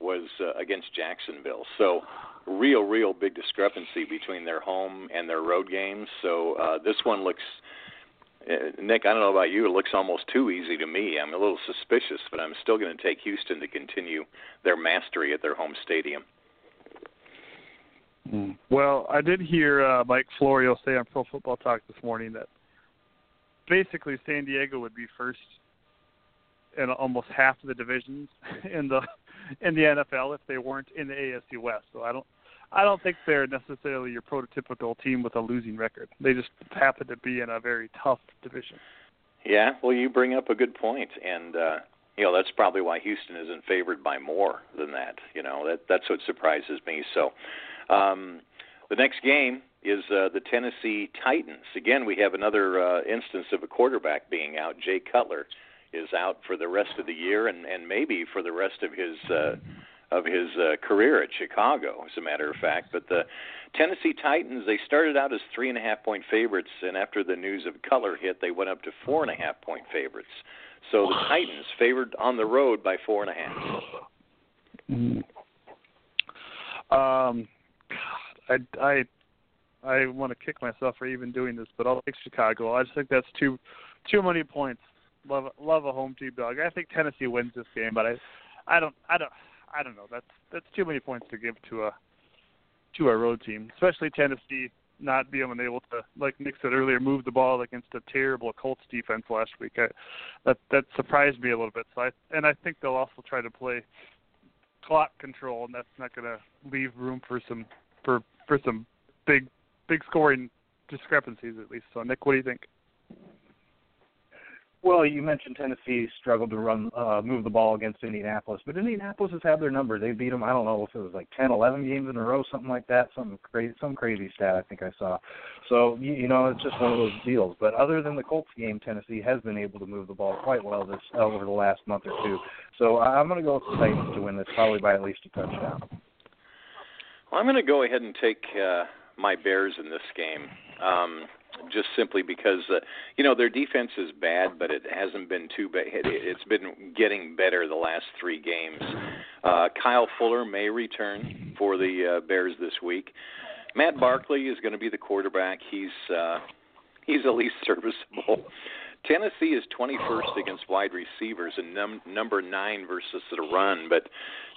was uh, against Jacksonville. So real, real big discrepancy between their home and their road games. So uh, this one looks. Uh, Nick, I don't know about you. It looks almost too easy to me. I'm a little suspicious, but I'm still going to take Houston to continue their mastery at their home stadium. Mm. Well, I did hear uh, Mike Florio say on Pro Football Talk this morning that basically San Diego would be first in almost half of the divisions in the in the NFL if they weren't in the AFC West. So I don't I don't think they're necessarily your prototypical team with a losing record. They just happen to be in a very tough division. Yeah, well, you bring up a good point, and uh, you know that's probably why Houston isn't favored by more than that. You know that that's what surprises me. So, um, the next game is uh, the Tennessee Titans. Again, we have another uh, instance of a quarterback being out. Jay Cutler is out for the rest of the year and and maybe for the rest of his uh, of his uh, career at Chicago, as a matter of fact. But the Tennessee Titans they started out as three and a half point favorites, and after the news of Cutler hit, they went up to four and a half point favorites. So the Titans favored on the road by four and a half. Mm. Um, God, I I I want to kick myself for even doing this, but I'll take Chicago. I just think that's too too many points. Love love a home team dog. I think Tennessee wins this game, but I I don't I don't I don't know. That's that's too many points to give to a to a road team, especially Tennessee not being able to, like Nick said earlier, move the ball against a terrible Colts defense last week. I, that that surprised me a little bit. So I and I think they'll also try to play clock control, and that's not going to leave room for some for for some big big scoring discrepancies at least. So Nick, what do you think? Well, you mentioned Tennessee struggled to run, uh, move the ball against Indianapolis, but Indianapolis has had their number. They beat them. I don't know if it was like ten, eleven games in a row, something like that. Some crazy, some crazy stat I think I saw. So you, you know, it's just one of those deals. But other than the Colts game, Tennessee has been able to move the ball quite well this uh, over the last month or two. So I'm going to go with the Titans to win this, probably by at least a touchdown. Well, I'm going to go ahead and take uh, my Bears in this game. Um, just simply because uh, you know their defense is bad, but it hasn't been too bad. It, it's been getting better the last three games. Uh, Kyle Fuller may return for the uh, Bears this week. Matt Barkley is going to be the quarterback. He's uh, he's at least serviceable. Tennessee is 21st against wide receivers and num- number nine versus the run, but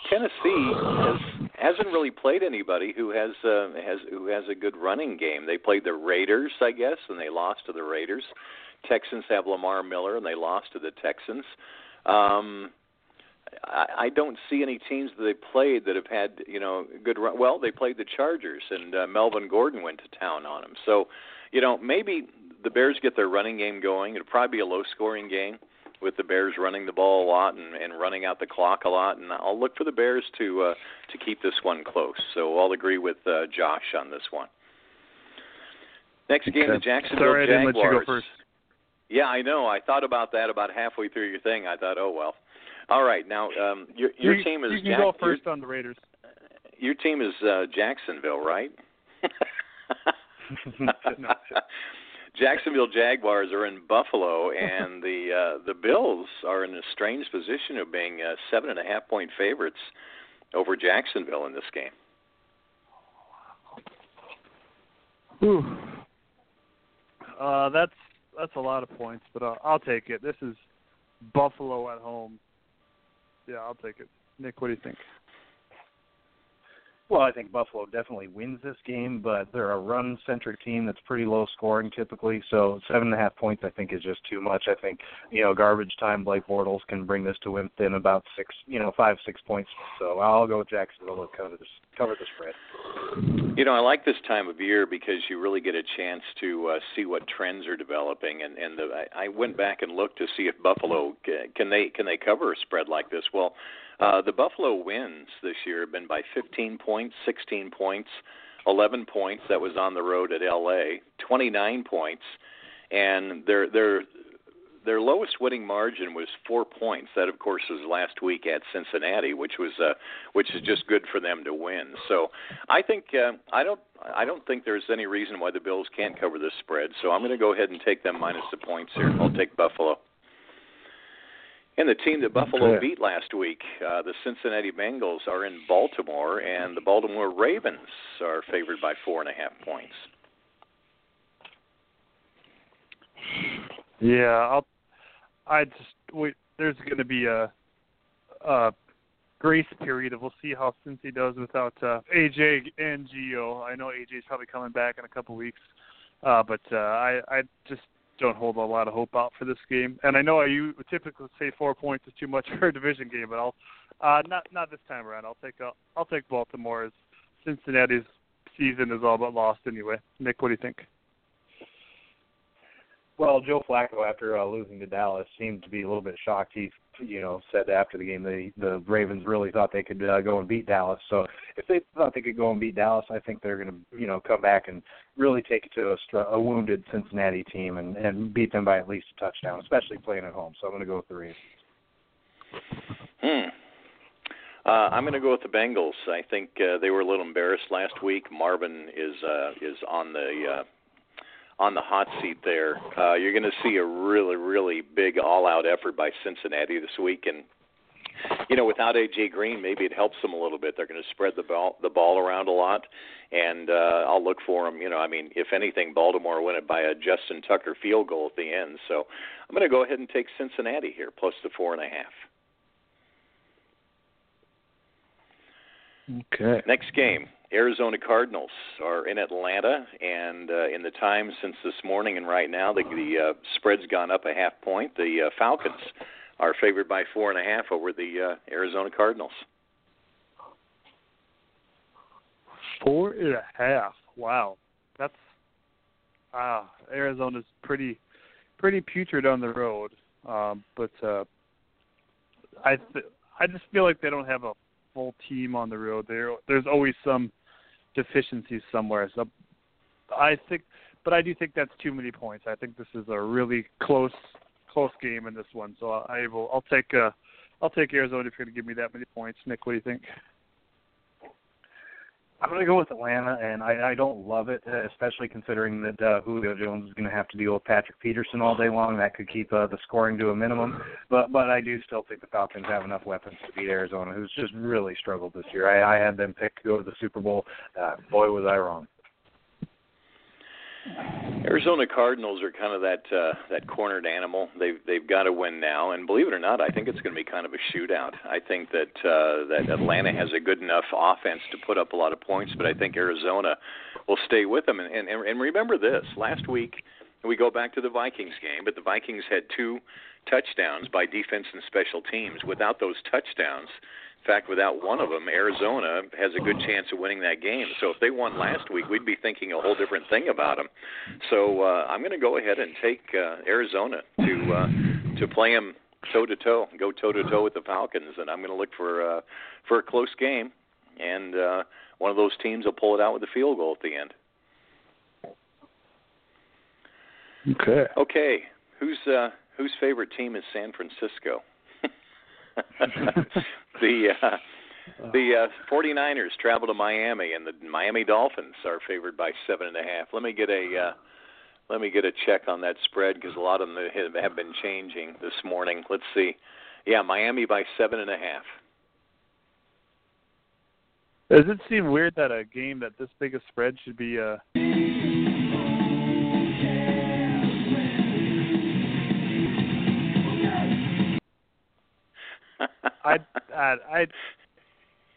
Tennessee has hasn't really played anybody who has uh, has who has a good running game. They played the Raiders, I guess, and they lost to the Raiders. Texans have Lamar Miller, and they lost to the Texans. Um, I, I don't see any teams that they played that have had you know good run. Well, they played the Chargers, and uh, Melvin Gordon went to town on them. So, you know, maybe the Bears get their running game going. It'll probably be a low-scoring game with the Bears running the ball a lot and, and running out the clock a lot. And I'll look for the Bears to uh, to keep this one close. So I'll agree with uh, Josh on this one. Next game, okay. the Jacksonville Sorry, Jaguars. I didn't let you go first. Yeah, I know. I thought about that about halfway through your thing. I thought, oh well. All right, now um, your your you, team is you can Jack- go first your, on the Raiders. Your team is uh, Jacksonville, right? no. Jacksonville Jaguars are in Buffalo, and the uh, the Bills are in a strange position of being uh, seven and a half point favorites over Jacksonville in this game. Ooh. Uh, that's that's a lot of points, but uh, I'll take it. This is Buffalo at home. Yeah, I'll take it. Nick, what do you think? Well, I think Buffalo definitely wins this game, but they're a run-centric team that's pretty low scoring typically. So seven and a half points, I think, is just too much. I think you know garbage time. Blake Bortles can bring this to within about six, you know, five six points. So I'll go with Jacksonville to cover this, cover the spread. You know, I like this time of year because you really get a chance to uh, see what trends are developing. And and the, I went back and looked to see if Buffalo can they can they cover a spread like this. Well. Uh, the Buffalo wins this year have been by 15 points, 16 points, 11 points. That was on the road at LA. 29 points, and their their their lowest winning margin was four points. That, of course, was last week at Cincinnati, which was uh, which is just good for them to win. So, I think uh, I don't I don't think there's any reason why the Bills can't cover this spread. So, I'm going to go ahead and take them minus the points here. I'll take Buffalo. And the team that Buffalo beat last week, uh, the Cincinnati Bengals, are in Baltimore, and the Baltimore Ravens are favored by four and a half points. Yeah, I'll. I just wait. There's going to be a, a grace period. We'll see how Cincy does without uh, AJ and Gio. I know AJ's probably coming back in a couple weeks, uh, but uh, I I just don't hold a lot of hope out for this game. And I know I you typically say four points is too much for a division game, but I'll uh, not not this time around. I'll take uh, I'll take Baltimore as Cincinnati's season is all but lost anyway. Nick, what do you think? Well, Joe Flacco, after uh, losing to Dallas, seemed to be a little bit shocked. He, you know, said after the game the the Ravens really thought they could uh, go and beat Dallas. So if they thought they could go and beat Dallas, I think they're going to, you know, come back and really take it to a, str- a wounded Cincinnati team and and beat them by at least a touchdown, especially playing at home. So I'm going to go with the Ravens. Hmm. Uh, I'm going to go with the Bengals. I think uh, they were a little embarrassed last week. Marvin is uh, is on the uh, on the hot seat there. Uh, you're going to see a really really big all out effort by Cincinnati this week, and you know without AJ Green, maybe it helps them a little bit. They're going to spread the ball the ball around a lot, and uh, I'll look for them. You know, I mean, if anything, Baltimore win it by a Justin Tucker field goal at the end. So I'm going to go ahead and take Cincinnati here plus the four and a half. Okay. Next game, Arizona Cardinals are in Atlanta, and uh, in the time since this morning and right now, the, the uh, spread's gone up a half point. The uh, Falcons are favored by four and a half over the uh, Arizona Cardinals. Four and a half. Wow, that's ah. Arizona's pretty pretty putrid on the road, um, but uh, I th- I just feel like they don't have a full team on the road. There, there's always some deficiencies somewhere. So I think, but I do think that's too many points. I think this is a really close, close game in this one. So I will, I'll take, uh, I'll take Arizona if you're going to give me that many points. Nick, what do you think? I'm going to go with Atlanta, and I, I don't love it, uh, especially considering that uh, Julio Jones is going to have to deal with Patrick Peterson all day long. That could keep uh, the scoring to a minimum. But but I do still think the Falcons have enough weapons to beat Arizona, who's just really struggled this year. I, I had them picked to go to the Super Bowl. Uh, boy, was I wrong. Arizona Cardinals are kind of that uh, that cornered animal. They've they've got to win now, and believe it or not, I think it's going to be kind of a shootout. I think that uh, that Atlanta has a good enough offense to put up a lot of points, but I think Arizona will stay with them. And and, and remember this: last week we go back to the Vikings game, but the Vikings had two touchdowns by defense and special teams. Without those touchdowns, in fact, without one of them, Arizona has a good chance of winning that game. So if they won last week, we'd be thinking a whole different thing about them. So uh, I'm going to go ahead and take uh, Arizona to uh, to play them toe to toe, go toe to toe with the Falcons, and I'm going to look for uh, for a close game, and uh, one of those teams will pull it out with a field goal at the end. Okay. Okay, who's uh, whose favorite team is San Francisco? the uh, the uh, 49ers travel to Miami, and the Miami Dolphins are favored by seven and a half. Let me get a uh, let me get a check on that spread because a lot of them have been changing this morning. Let's see. Yeah, Miami by seven and a half. Does it seem weird that a game that this big a spread should be uh I, I, I,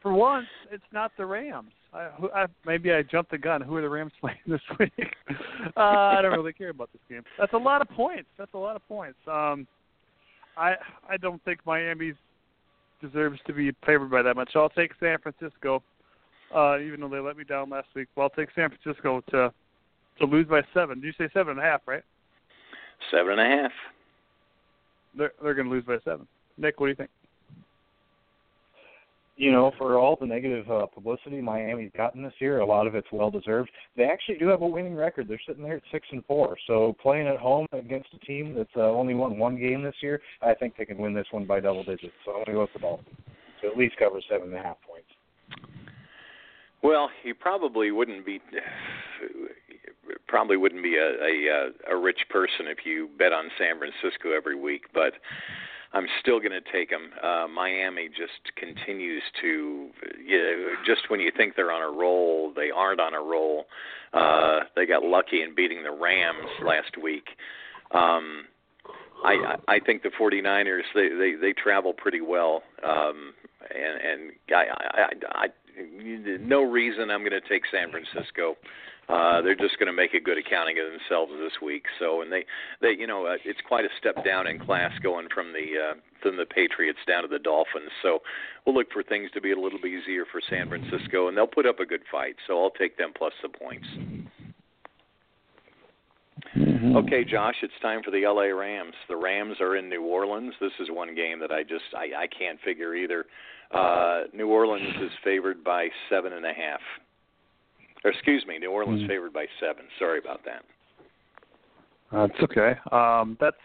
for once, it's not the Rams. I, I, maybe I jumped the gun. Who are the Rams playing this week? uh, I don't really care about this game. That's a lot of points. That's a lot of points. Um, I, I don't think Miami deserves to be favored by that much. So I'll take San Francisco, uh, even though they let me down last week. Well, I'll take San Francisco to to lose by seven. Did you say seven and a half, right? Seven and a half. They're they're going to lose by seven. Nick, what do you think? You know, for all the negative uh, publicity Miami's gotten this year, a lot of it's well deserved. They actually do have a winning record. They're sitting there at six and four. So playing at home against a team that's uh, only won one game this year, I think they can win this one by double digits. So I'm going to go with the Dolphins to at least cover seven and a half points. Well, you probably wouldn't be probably wouldn't be a, a a rich person if you bet on San Francisco every week, but I'm still going to take them. Uh, Miami just continues to, you know, just when you think they're on a roll, they aren't on a roll. Uh, they got lucky in beating the Rams last week. Um, I I think the 49ers they they they travel pretty well, um, and and I I, I, I no reason I'm going to take San Francisco. Uh, they're just going to make a good accounting of themselves this week. So, and they, they, you know, uh, it's quite a step down in class going from the uh, from the Patriots down to the Dolphins. So, we'll look for things to be a little bit easier for San Francisco, and they'll put up a good fight. So, I'll take them plus the points. Mm-hmm. Okay, Josh, it's time for the LA Rams. The Rams are in New Orleans. This is one game that I just I, I can't figure either. Uh, New Orleans is favored by seven and a half. Or excuse me, New Orleans Mm. favored by seven. Sorry about that. That's okay. Um, that's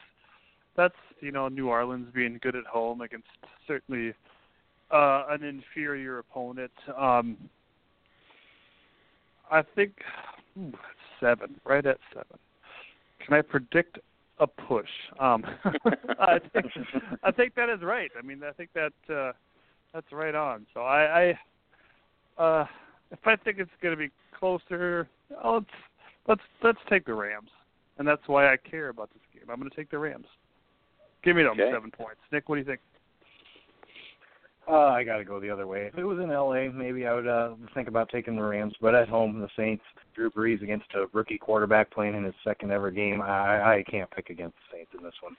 that's you know New Orleans being good at home against certainly uh, an inferior opponent. Um, I think ooh, seven, right at seven. Can I predict a push? Um, I think I think that is right. I mean, I think that uh, that's right on. So I, I uh, if I think it's going to be closer, oh, let's let's let's take the Rams, and that's why I care about this game. I'm going to take the Rams. Give me them Okay. seven points. Nick, what do you think? Uh, I got to go the other way. If it was in L.A., maybe I would uh, think about taking the Rams. But at home, the Saints, Drew Brees against a rookie quarterback playing in his second ever game, I, I can't pick against the Saints in this one.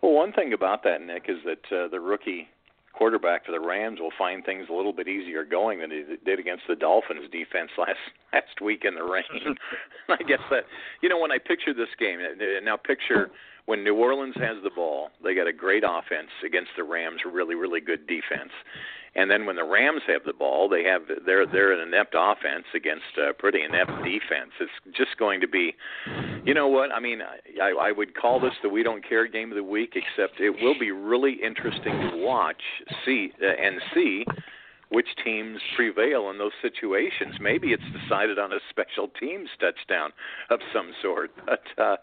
Well, one thing about that, Nick, is that uh, the rookie quarterback for the Rams will find things a little bit easier going than he did against the Dolphins defense last last week in the rain. I guess that you know when I picture this game uh, now picture when New Orleans has the ball, they got a great offense against the Rams, really really good defense. And then when the Rams have the ball, they have they're they're an inept offense against a pretty inept defense. It's just going to be, you know what? I mean, I, I would call this the we don't care game of the week, except it will be really interesting to watch, see uh, and see which teams prevail in those situations. Maybe it's decided on a special teams touchdown of some sort. But uh,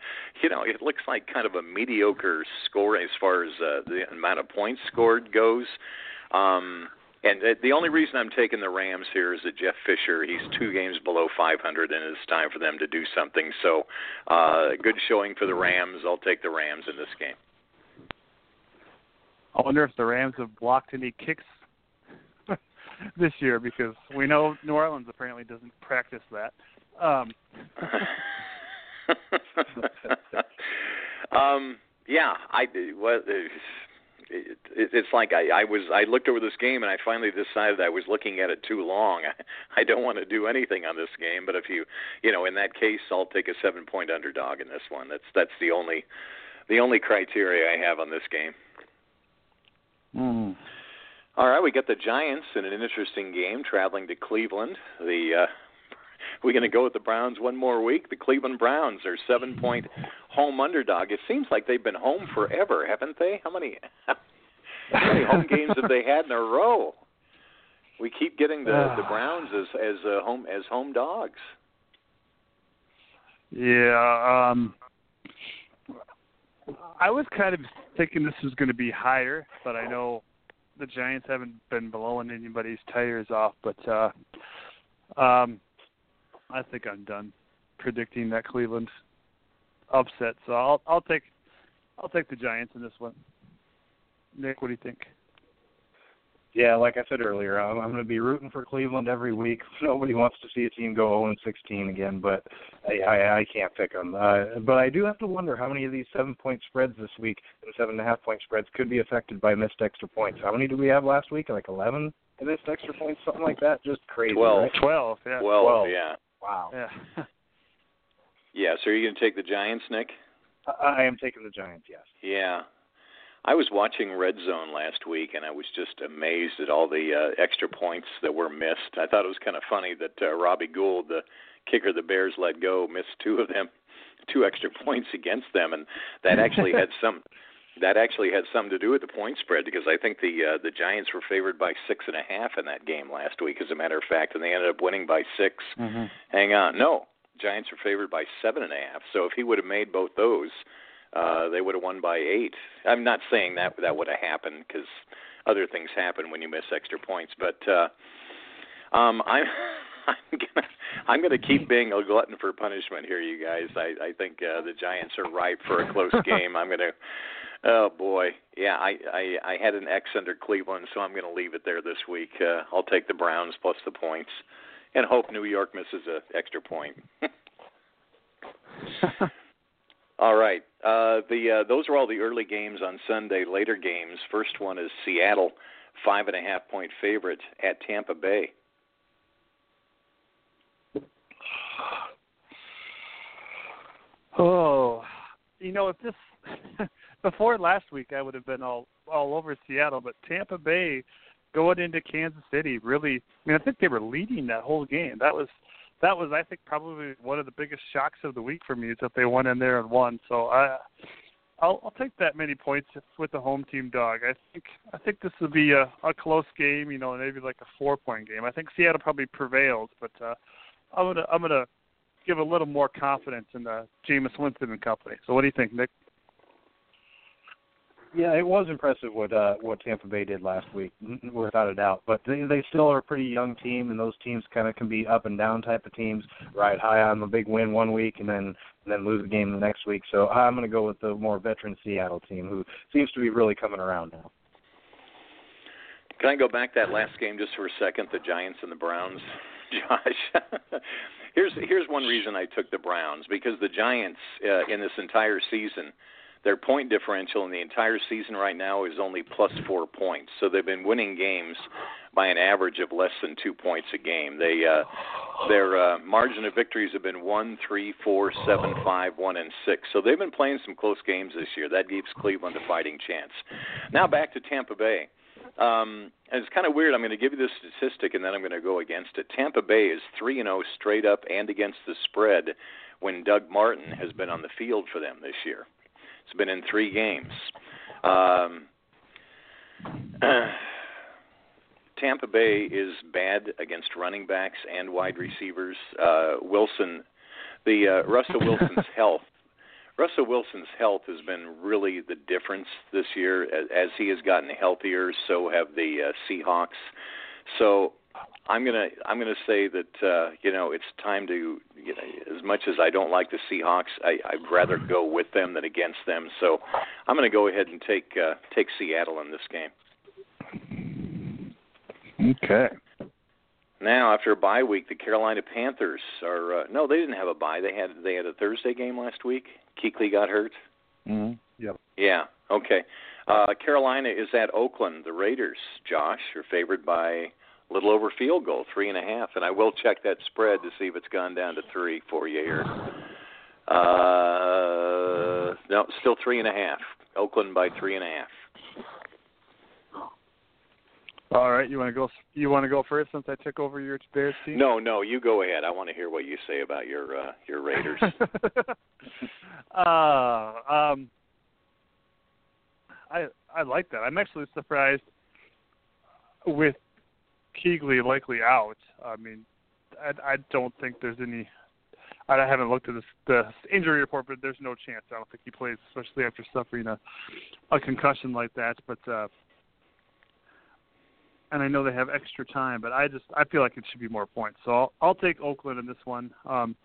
you know, it looks like kind of a mediocre score as far as uh, the amount of points scored goes. Um, and uh, the only reason I'm taking the Rams here is that Jeff Fisher, he's two games below 500, and it's time for them to do something. So, uh, good showing for the Rams. I'll take the Rams in this game. I wonder if the Rams have blocked any kicks this year because we know New Orleans apparently doesn't practice that. Um, um, yeah, I well, it, it, it's like I, I was I looked over this game and I finally decided I was looking at it too long. I, I don't want to do anything on this game, but if you you know in that case I'll take a seven point underdog in this one. That's that's the only the only criteria I have on this game. mm. All right, we got the Giants in an interesting game traveling to Cleveland. The uh we're going to go with the Browns one more week. The Cleveland Browns are seven point home underdog. It seems like they've been home forever, haven't they? How many how many home games have they had in a row? We keep getting the the Browns as as uh, home as home dogs. Yeah, um I was kind of thinking this was going to be higher, but I know the Giants haven't been blowing anybody's tires off. But uh um I think I'm done predicting that Cleveland upset. So I'll I'll take I'll take the Giants in this one. Nick, what do you think? Yeah, like I said earlier, I'm, I'm going to be rooting for Cleveland every week. Nobody wants to see a team go 0 16 again, but I, I, I can't pick them. Uh, but I do have to wonder how many of these seven point spreads this week and seven and a half point spreads could be affected by missed extra points. How many do we have last week? Like 11 missed extra points, something like that. Just crazy. Twelve. Right? Twelve, yeah. Well, Twelve. yeah, Wow. Yeah. yeah. So are you going to take the Giants, Nick? I, I am taking the Giants. Yes. Yeah. I was watching Red Zone last week, and I was just amazed at all the uh, extra points that were missed. I thought it was kind of funny that uh, Robbie Gould, the kicker the Bears let go, missed two of them, two extra points against them, and that actually had some. That actually had something to do with the point spread because I think the uh, the Giants were favored by six and a half in that game last week, as a matter of fact, and they ended up winning by 6 mm-hmm. Hang on, no, Giants were favored by seven and a half. So if he would have made both those, uh, they would have won by eight. I'm not saying that that would have happened because other things happen when you miss extra points, but uh, um, I'm I'm gonna I'm gonna keep being a glutton for punishment here, you guys. I I think uh, the Giants are ripe for a close game. I'm gonna. Oh boy, yeah. I, I I had an X under Cleveland, so I'm going to leave it there this week. Uh, I'll take the Browns plus the points, and hope New York misses a extra point. All right. Uh, the uh, those are all the early games on Sunday. Later games. First one is Seattle, five and a half point favorite at Tampa Bay. Oh, you know, if this before last week, I would have been all all over Seattle, but Tampa Bay going into Kansas City really. I mean, I think they were leading that whole game. That was that was I think probably one of the biggest shocks of the week for me is that they went in there and won. So I I'll I'll take that many points with the home team dog. I think I think this will be a a close game, you know, maybe like a four point game. I think Seattle probably prevails, but uh I'm gonna I'm gonna give a little more confidence in the Jameis Winston and company. So what do you think, Nick? Yeah, it was impressive what uh, what Tampa Bay did last week, without a doubt. But they they still are a pretty young team, and those teams kind of can be up and down type of teams. Ride high on a big win one week, and then and then lose a game the next week. So I'm going to go with the more veteran Seattle team, who seems to be really coming around now. Can I go back that last game just for a second? The Giants and the Browns, Josh. here's here's one reason I took the Browns because the Giants uh, in this entire season their point differential in the entire season right now is only plus four points. So they've been winning games by an average of less than two points a game. They uh, their uh, margin of victories have been one, three, four, seven, five, one, and six. So they've been playing some close games this year. That gives Cleveland a fighting chance. Now back to Tampa Bay. Um, and it's kind of weird. I'm going to give you this statistic, and then I'm going to go against it. Tampa Bay is three and zero oh straight up and against the spread when Doug Martin has been on the field for them this year. It's been in three games. Um, Tampa Bay is bad against running backs and wide receivers. Uh, Wilson, the uh, Russell Wilson's health. Russell Wilson's health has been really the difference this year. As, as he has gotten healthier, so have the uh, Seahawks. So I'm gonna I'm gonna say that uh, you know it's time to you know as much as I don't like the Seahawks, I, I'd rather go with them than against them. So I'm gonna go ahead and take uh, take Seattle in this game. Okay. Now after a bye week, the Carolina Panthers are uh, no they didn't have a bye. They had they had a Thursday game last week. Kuechly got hurt. Mm-hmm. Yep. Yeah. Okay. Uh, Carolina is at Oakland. The Raiders, Josh, are favored by little over field goal, three and a half. And I will check that spread to see if it's gone down to three for you here. Uh, no, still three and a half. Oakland by three and a half. All right, you want to go? You want to go first since I took over your Bears team? No, no, you go ahead. I want to hear what you say about your uh, your Raiders. uh, um, I I like that. I'm actually surprised with Kuechly likely out. I mean, I, I don't think there's any. I haven't looked at this, the injury report, but there's no chance. I don't think he plays, especially after suffering a a concussion like that. But uh, and I know they have extra time, but I just I feel like it should be more points. So I'll, I'll take Oakland in this one. Um,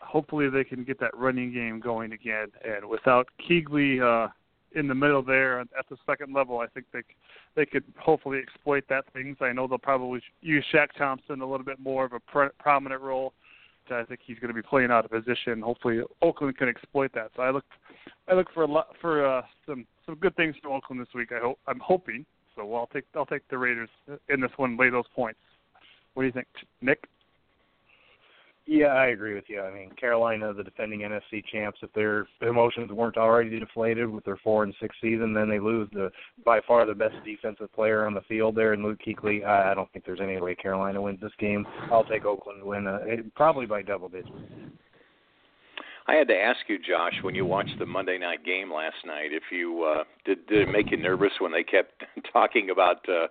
hopefully they can get that running game going again, and without Kuechly uh, in the middle there at the second level, I think they they could hopefully exploit that things. I know they'll probably use Shaq Thompson a little bit more of a pre- prominent role. I think he's going to be playing out of position. Hopefully, Oakland can exploit that. So I look, I look for a lot for uh, some some good things from Oakland this week. I hope I'm hoping. So I'll take I'll take the Raiders in this one. Lay those points. What do you think, Nick? Yeah, I agree with you. I mean, Carolina, the defending NFC champs, if their emotions weren't already deflated with their four and six season, then they lose the by far the best defensive player on the field there in Luke Kuechly. I, I don't think there's any way Carolina wins this game. I'll take Oakland to win, uh, probably by double digits. I had to ask you, Josh, when you watched the Monday night game last night, if you uh, did did it make you nervous when they kept talking about uh,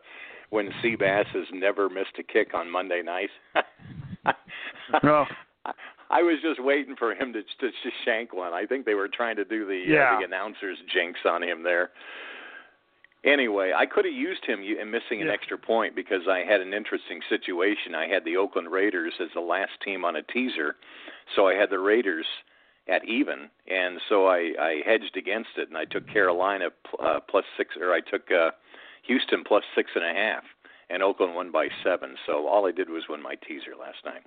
when Seabass has never missed a kick on Monday night? no. I was just waiting for him to to, to shank one. I think they were trying to do the yeah. uh, the announcers jinx on him there. Anyway, I could have used him in missing an yeah. extra point because I had an interesting situation. I had the Oakland Raiders as the last team on a teaser, so I had the Raiders at even, and so I, I hedged against it, and I took Carolina uh, plus six, or I took uh, Houston plus six and a half and Oakland won by seven. So all I did was win my teaser last night.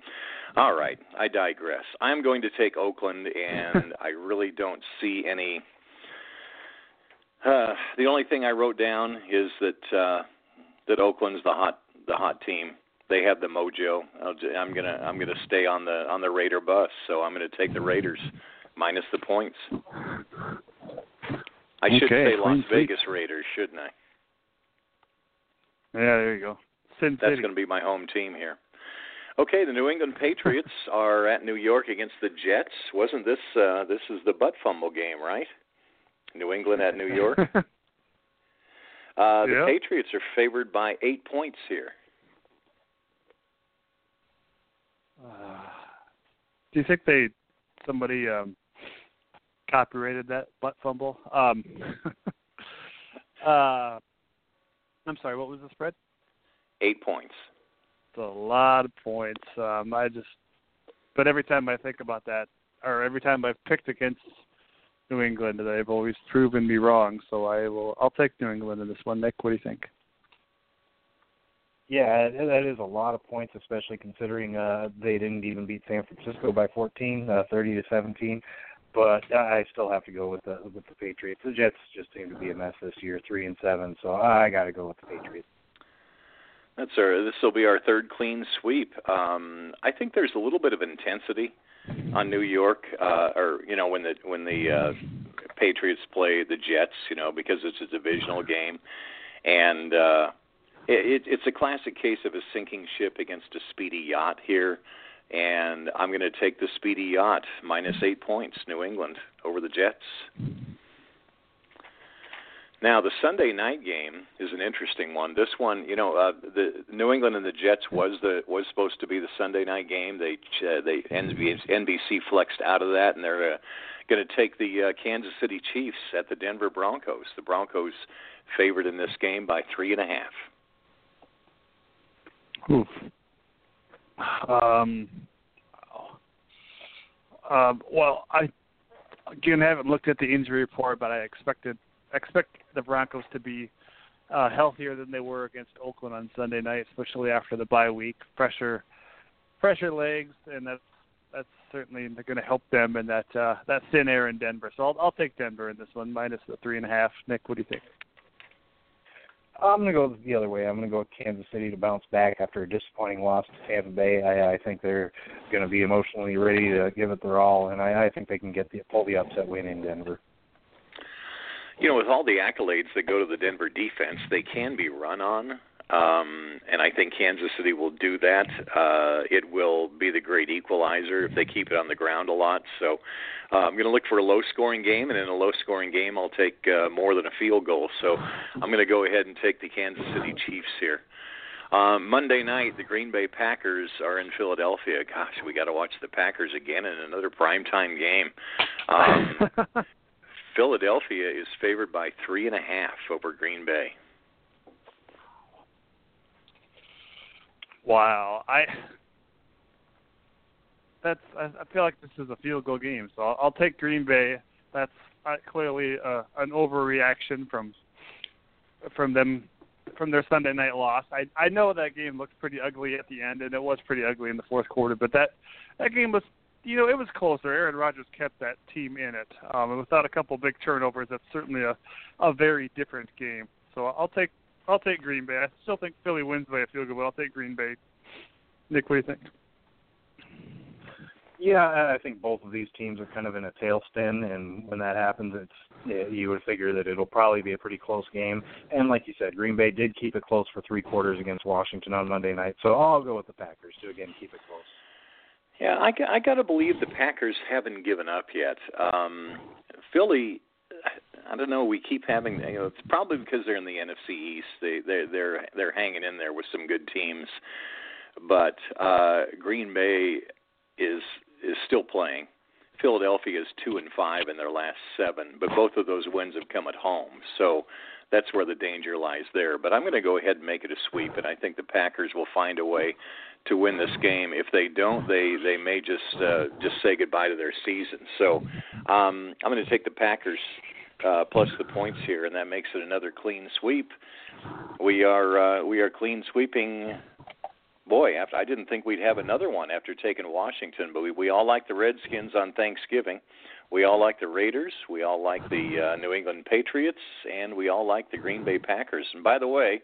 All right, I digress. I'm going to take Oakland, and I really don't see any. Uh, the only thing I wrote down is that uh, that Oakland's the hot the hot team. They have the mojo. I'll, I'm gonna I'm gonna stay on the on the Raider bus. So I'm gonna take the Raiders minus the points. I should okay, say Las Vegas Raiders, shouldn't I? Yeah, there you go. Sin That's City. going to be my home team here. Okay, the New England Patriots are at New York against the Jets. Wasn't this uh this is the butt fumble game, right? New England at New York. Uh, the Yeah. Patriots are favored by eight points here. Uh, do you think they somebody um copyrighted that butt fumble? Um uh I'm sorry, what was the spread? Eight points. It's a lot of points. Um I just but every time I think about that or every time I've picked against New England they've always proven me wrong, so I will I'll take New England in this one. Nick, what do you think? Yeah, that that is a lot of points, especially considering uh, they didn't even beat San Francisco by 14, uh, 30 to 17. But I still have to go with the with the Patriots. The Jets just seem to be a mess this year, three and seven. So I got to go with the Patriots. That's our. This will be our third clean sweep. Um, I think there's a little bit of intensity on New York, uh, or you know, when the when the uh, Patriots play the Jets, you know, because it's a divisional game, and uh, it, it's a classic case of a sinking ship against a speedy yacht here. And I'm going to take the speedy yacht minus eight points, New England over the Jets. Now, the Sunday night game is an interesting one. This one, you know, uh, the New England and the Jets was the was supposed to be the Sunday night game. They uh, they NBC, flexed out of that, and they're uh, going to take the uh, Kansas City Chiefs at the Denver Broncos. The Broncos favored in this game by three and a half. Oof. Um, um, well, I again haven't looked at the injury report, but I expected expect the Broncos to be uh, healthier than they were against Oakland on Sunday night, especially after the bye week. Pressure, pressure legs, and that's that's certainly going to help them in that uh, that thin air in Denver. So I'll, I'll take Denver in this one, minus the three and a half. Nick, what do you think? I'm going to go the other way. I'm going to go with Kansas City to bounce back after a disappointing loss to Tampa Bay. I, I think they're going to be emotionally ready to give it their all, and I, I think they can get the pull the upset win in Denver. You know, with all the accolades that go to the Denver defense, they can be run on. Um, and I think Kansas City will do that. Uh, it will be the great equalizer if they keep it on the ground a lot. So uh, I'm going to look for a low-scoring game, and in a low-scoring game, I'll take uh, more than a field goal. So I'm going to go ahead and take the Kansas City Chiefs here. Um, Monday night, the Green Bay Packers are in Philadelphia. Gosh, we got to watch the Packers again in another primetime game. Um, Philadelphia is favored by three and a half over Green Bay. Wow, I that's I, I feel like this is a field goal game, so I'll, I'll take Green Bay. That's uh, clearly uh, an overreaction from from them from their Sunday night loss. I I know that game looked pretty ugly at the end, and it was pretty ugly in the fourth quarter. But that that game was, you know, it was closer. Aaron Rodgers kept that team in it, um, and without a couple big turnovers, that's certainly a a very different game. So I'll take I'll take Green Bay. I still think Philly wins by a field goal, but I'll take Green Bay. Nick, what do you think? Yeah, I I think both of these teams are kind of in a tailspin, and when that happens, it's you would figure that it'll probably be a pretty close game. And like you said, Green Bay did keep it close for three quarters against Washington on Monday night, so I'll go with the Packers to again keep it close. Yeah, I, got- I got to believe the Packers haven't given up yet. Um, Philly, I don't know. We keep having, you know, it's probably because they're in the NFC East. They they're they're they're hanging in there with some good teams, but uh, Green Bay is is still playing. Philadelphia is two and five in their last seven, but both of those wins have come at home. So that's where the danger lies there. But I'm going to go ahead and make it a sweep, and I think the Packers will find a way to win this game. If they don't, they they may just uh, just say goodbye to their season. So um, I'm going to take the Packers uh, plus the points here, and that makes it another clean sweep. We are uh, we are clean sweeping. Boy, after, I didn't think we'd have another one after taking Washington, but we, we all like the Redskins on Thanksgiving. We all like the Raiders. We all like the uh, New England Patriots, and we all like the Green Bay Packers. And by the way,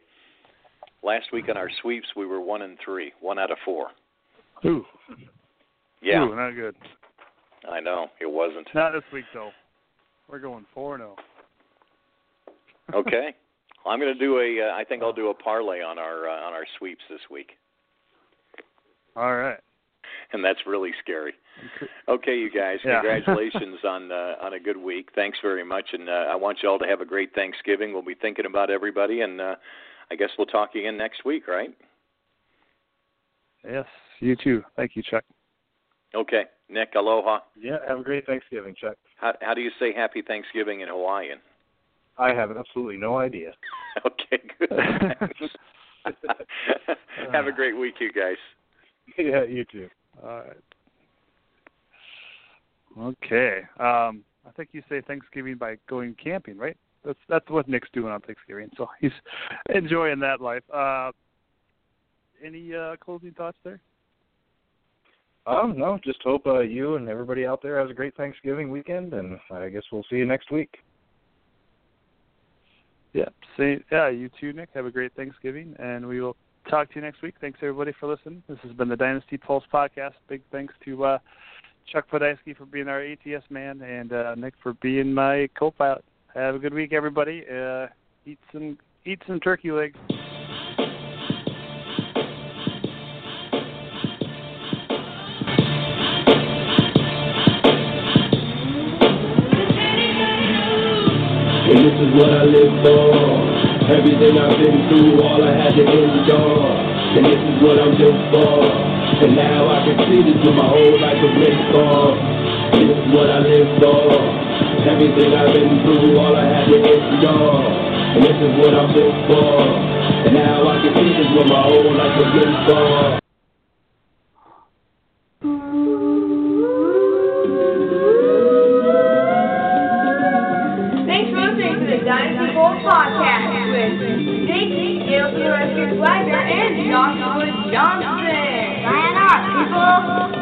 last week on our sweeps, we were one and three, one out of four. Ooh, Yeah, Ooh, not good. I know it wasn't. Not this week though. We're going four zero. Okay, well, I'm going to do a. Uh, I think I'll do a parlay on our uh, on our sweeps this week. All right. and that's really scary. Okay, you guys, Yeah. congratulations on uh, on a good week. Thanks very much, and uh, I want you all to have a great Thanksgiving. We'll be thinking about everybody, and uh, I guess we'll talk again next week, right? Yes, you too. Thank you, Chuck. Okay, Nick, aloha. Yeah, have a great Thanksgiving, Chuck. How how do you say Happy Thanksgiving in Hawaiian? I have absolutely no idea. Okay, good. Have a great week, you guys. yeah, you too. All right. Okay. Um, I think you say Thanksgiving by going camping, right? That's that's what Nick's doing on Thanksgiving, so he's enjoying that life. Uh, any uh, closing thoughts there? Um, no, just hope uh, you and everybody out there has a great Thanksgiving weekend, and I guess we'll see you next week. Yeah. see, yeah. You too, Nick. Have a great Thanksgiving, and we will talk to you next week. Thanks everybody for listening. This has been the Dynasty Pulse podcast. Big thanks to uh, Chuck Podolsky for being our ATS man, and uh, Nick for being my co-pilot. Have a good week, everybody. Uh, eat some eat some turkey legs. And this is what I live for. Everything I've been through, all I had to endure. And this is what I'm built for. And now I can see this with my whole life for. This is what I live for. Everything I've been through, all I had to endure. And this is what I'm built for. And now I can see this with my whole life to the Dynasty podcast with Nick, Gail Wagner, and Joshua Johnson. 你说。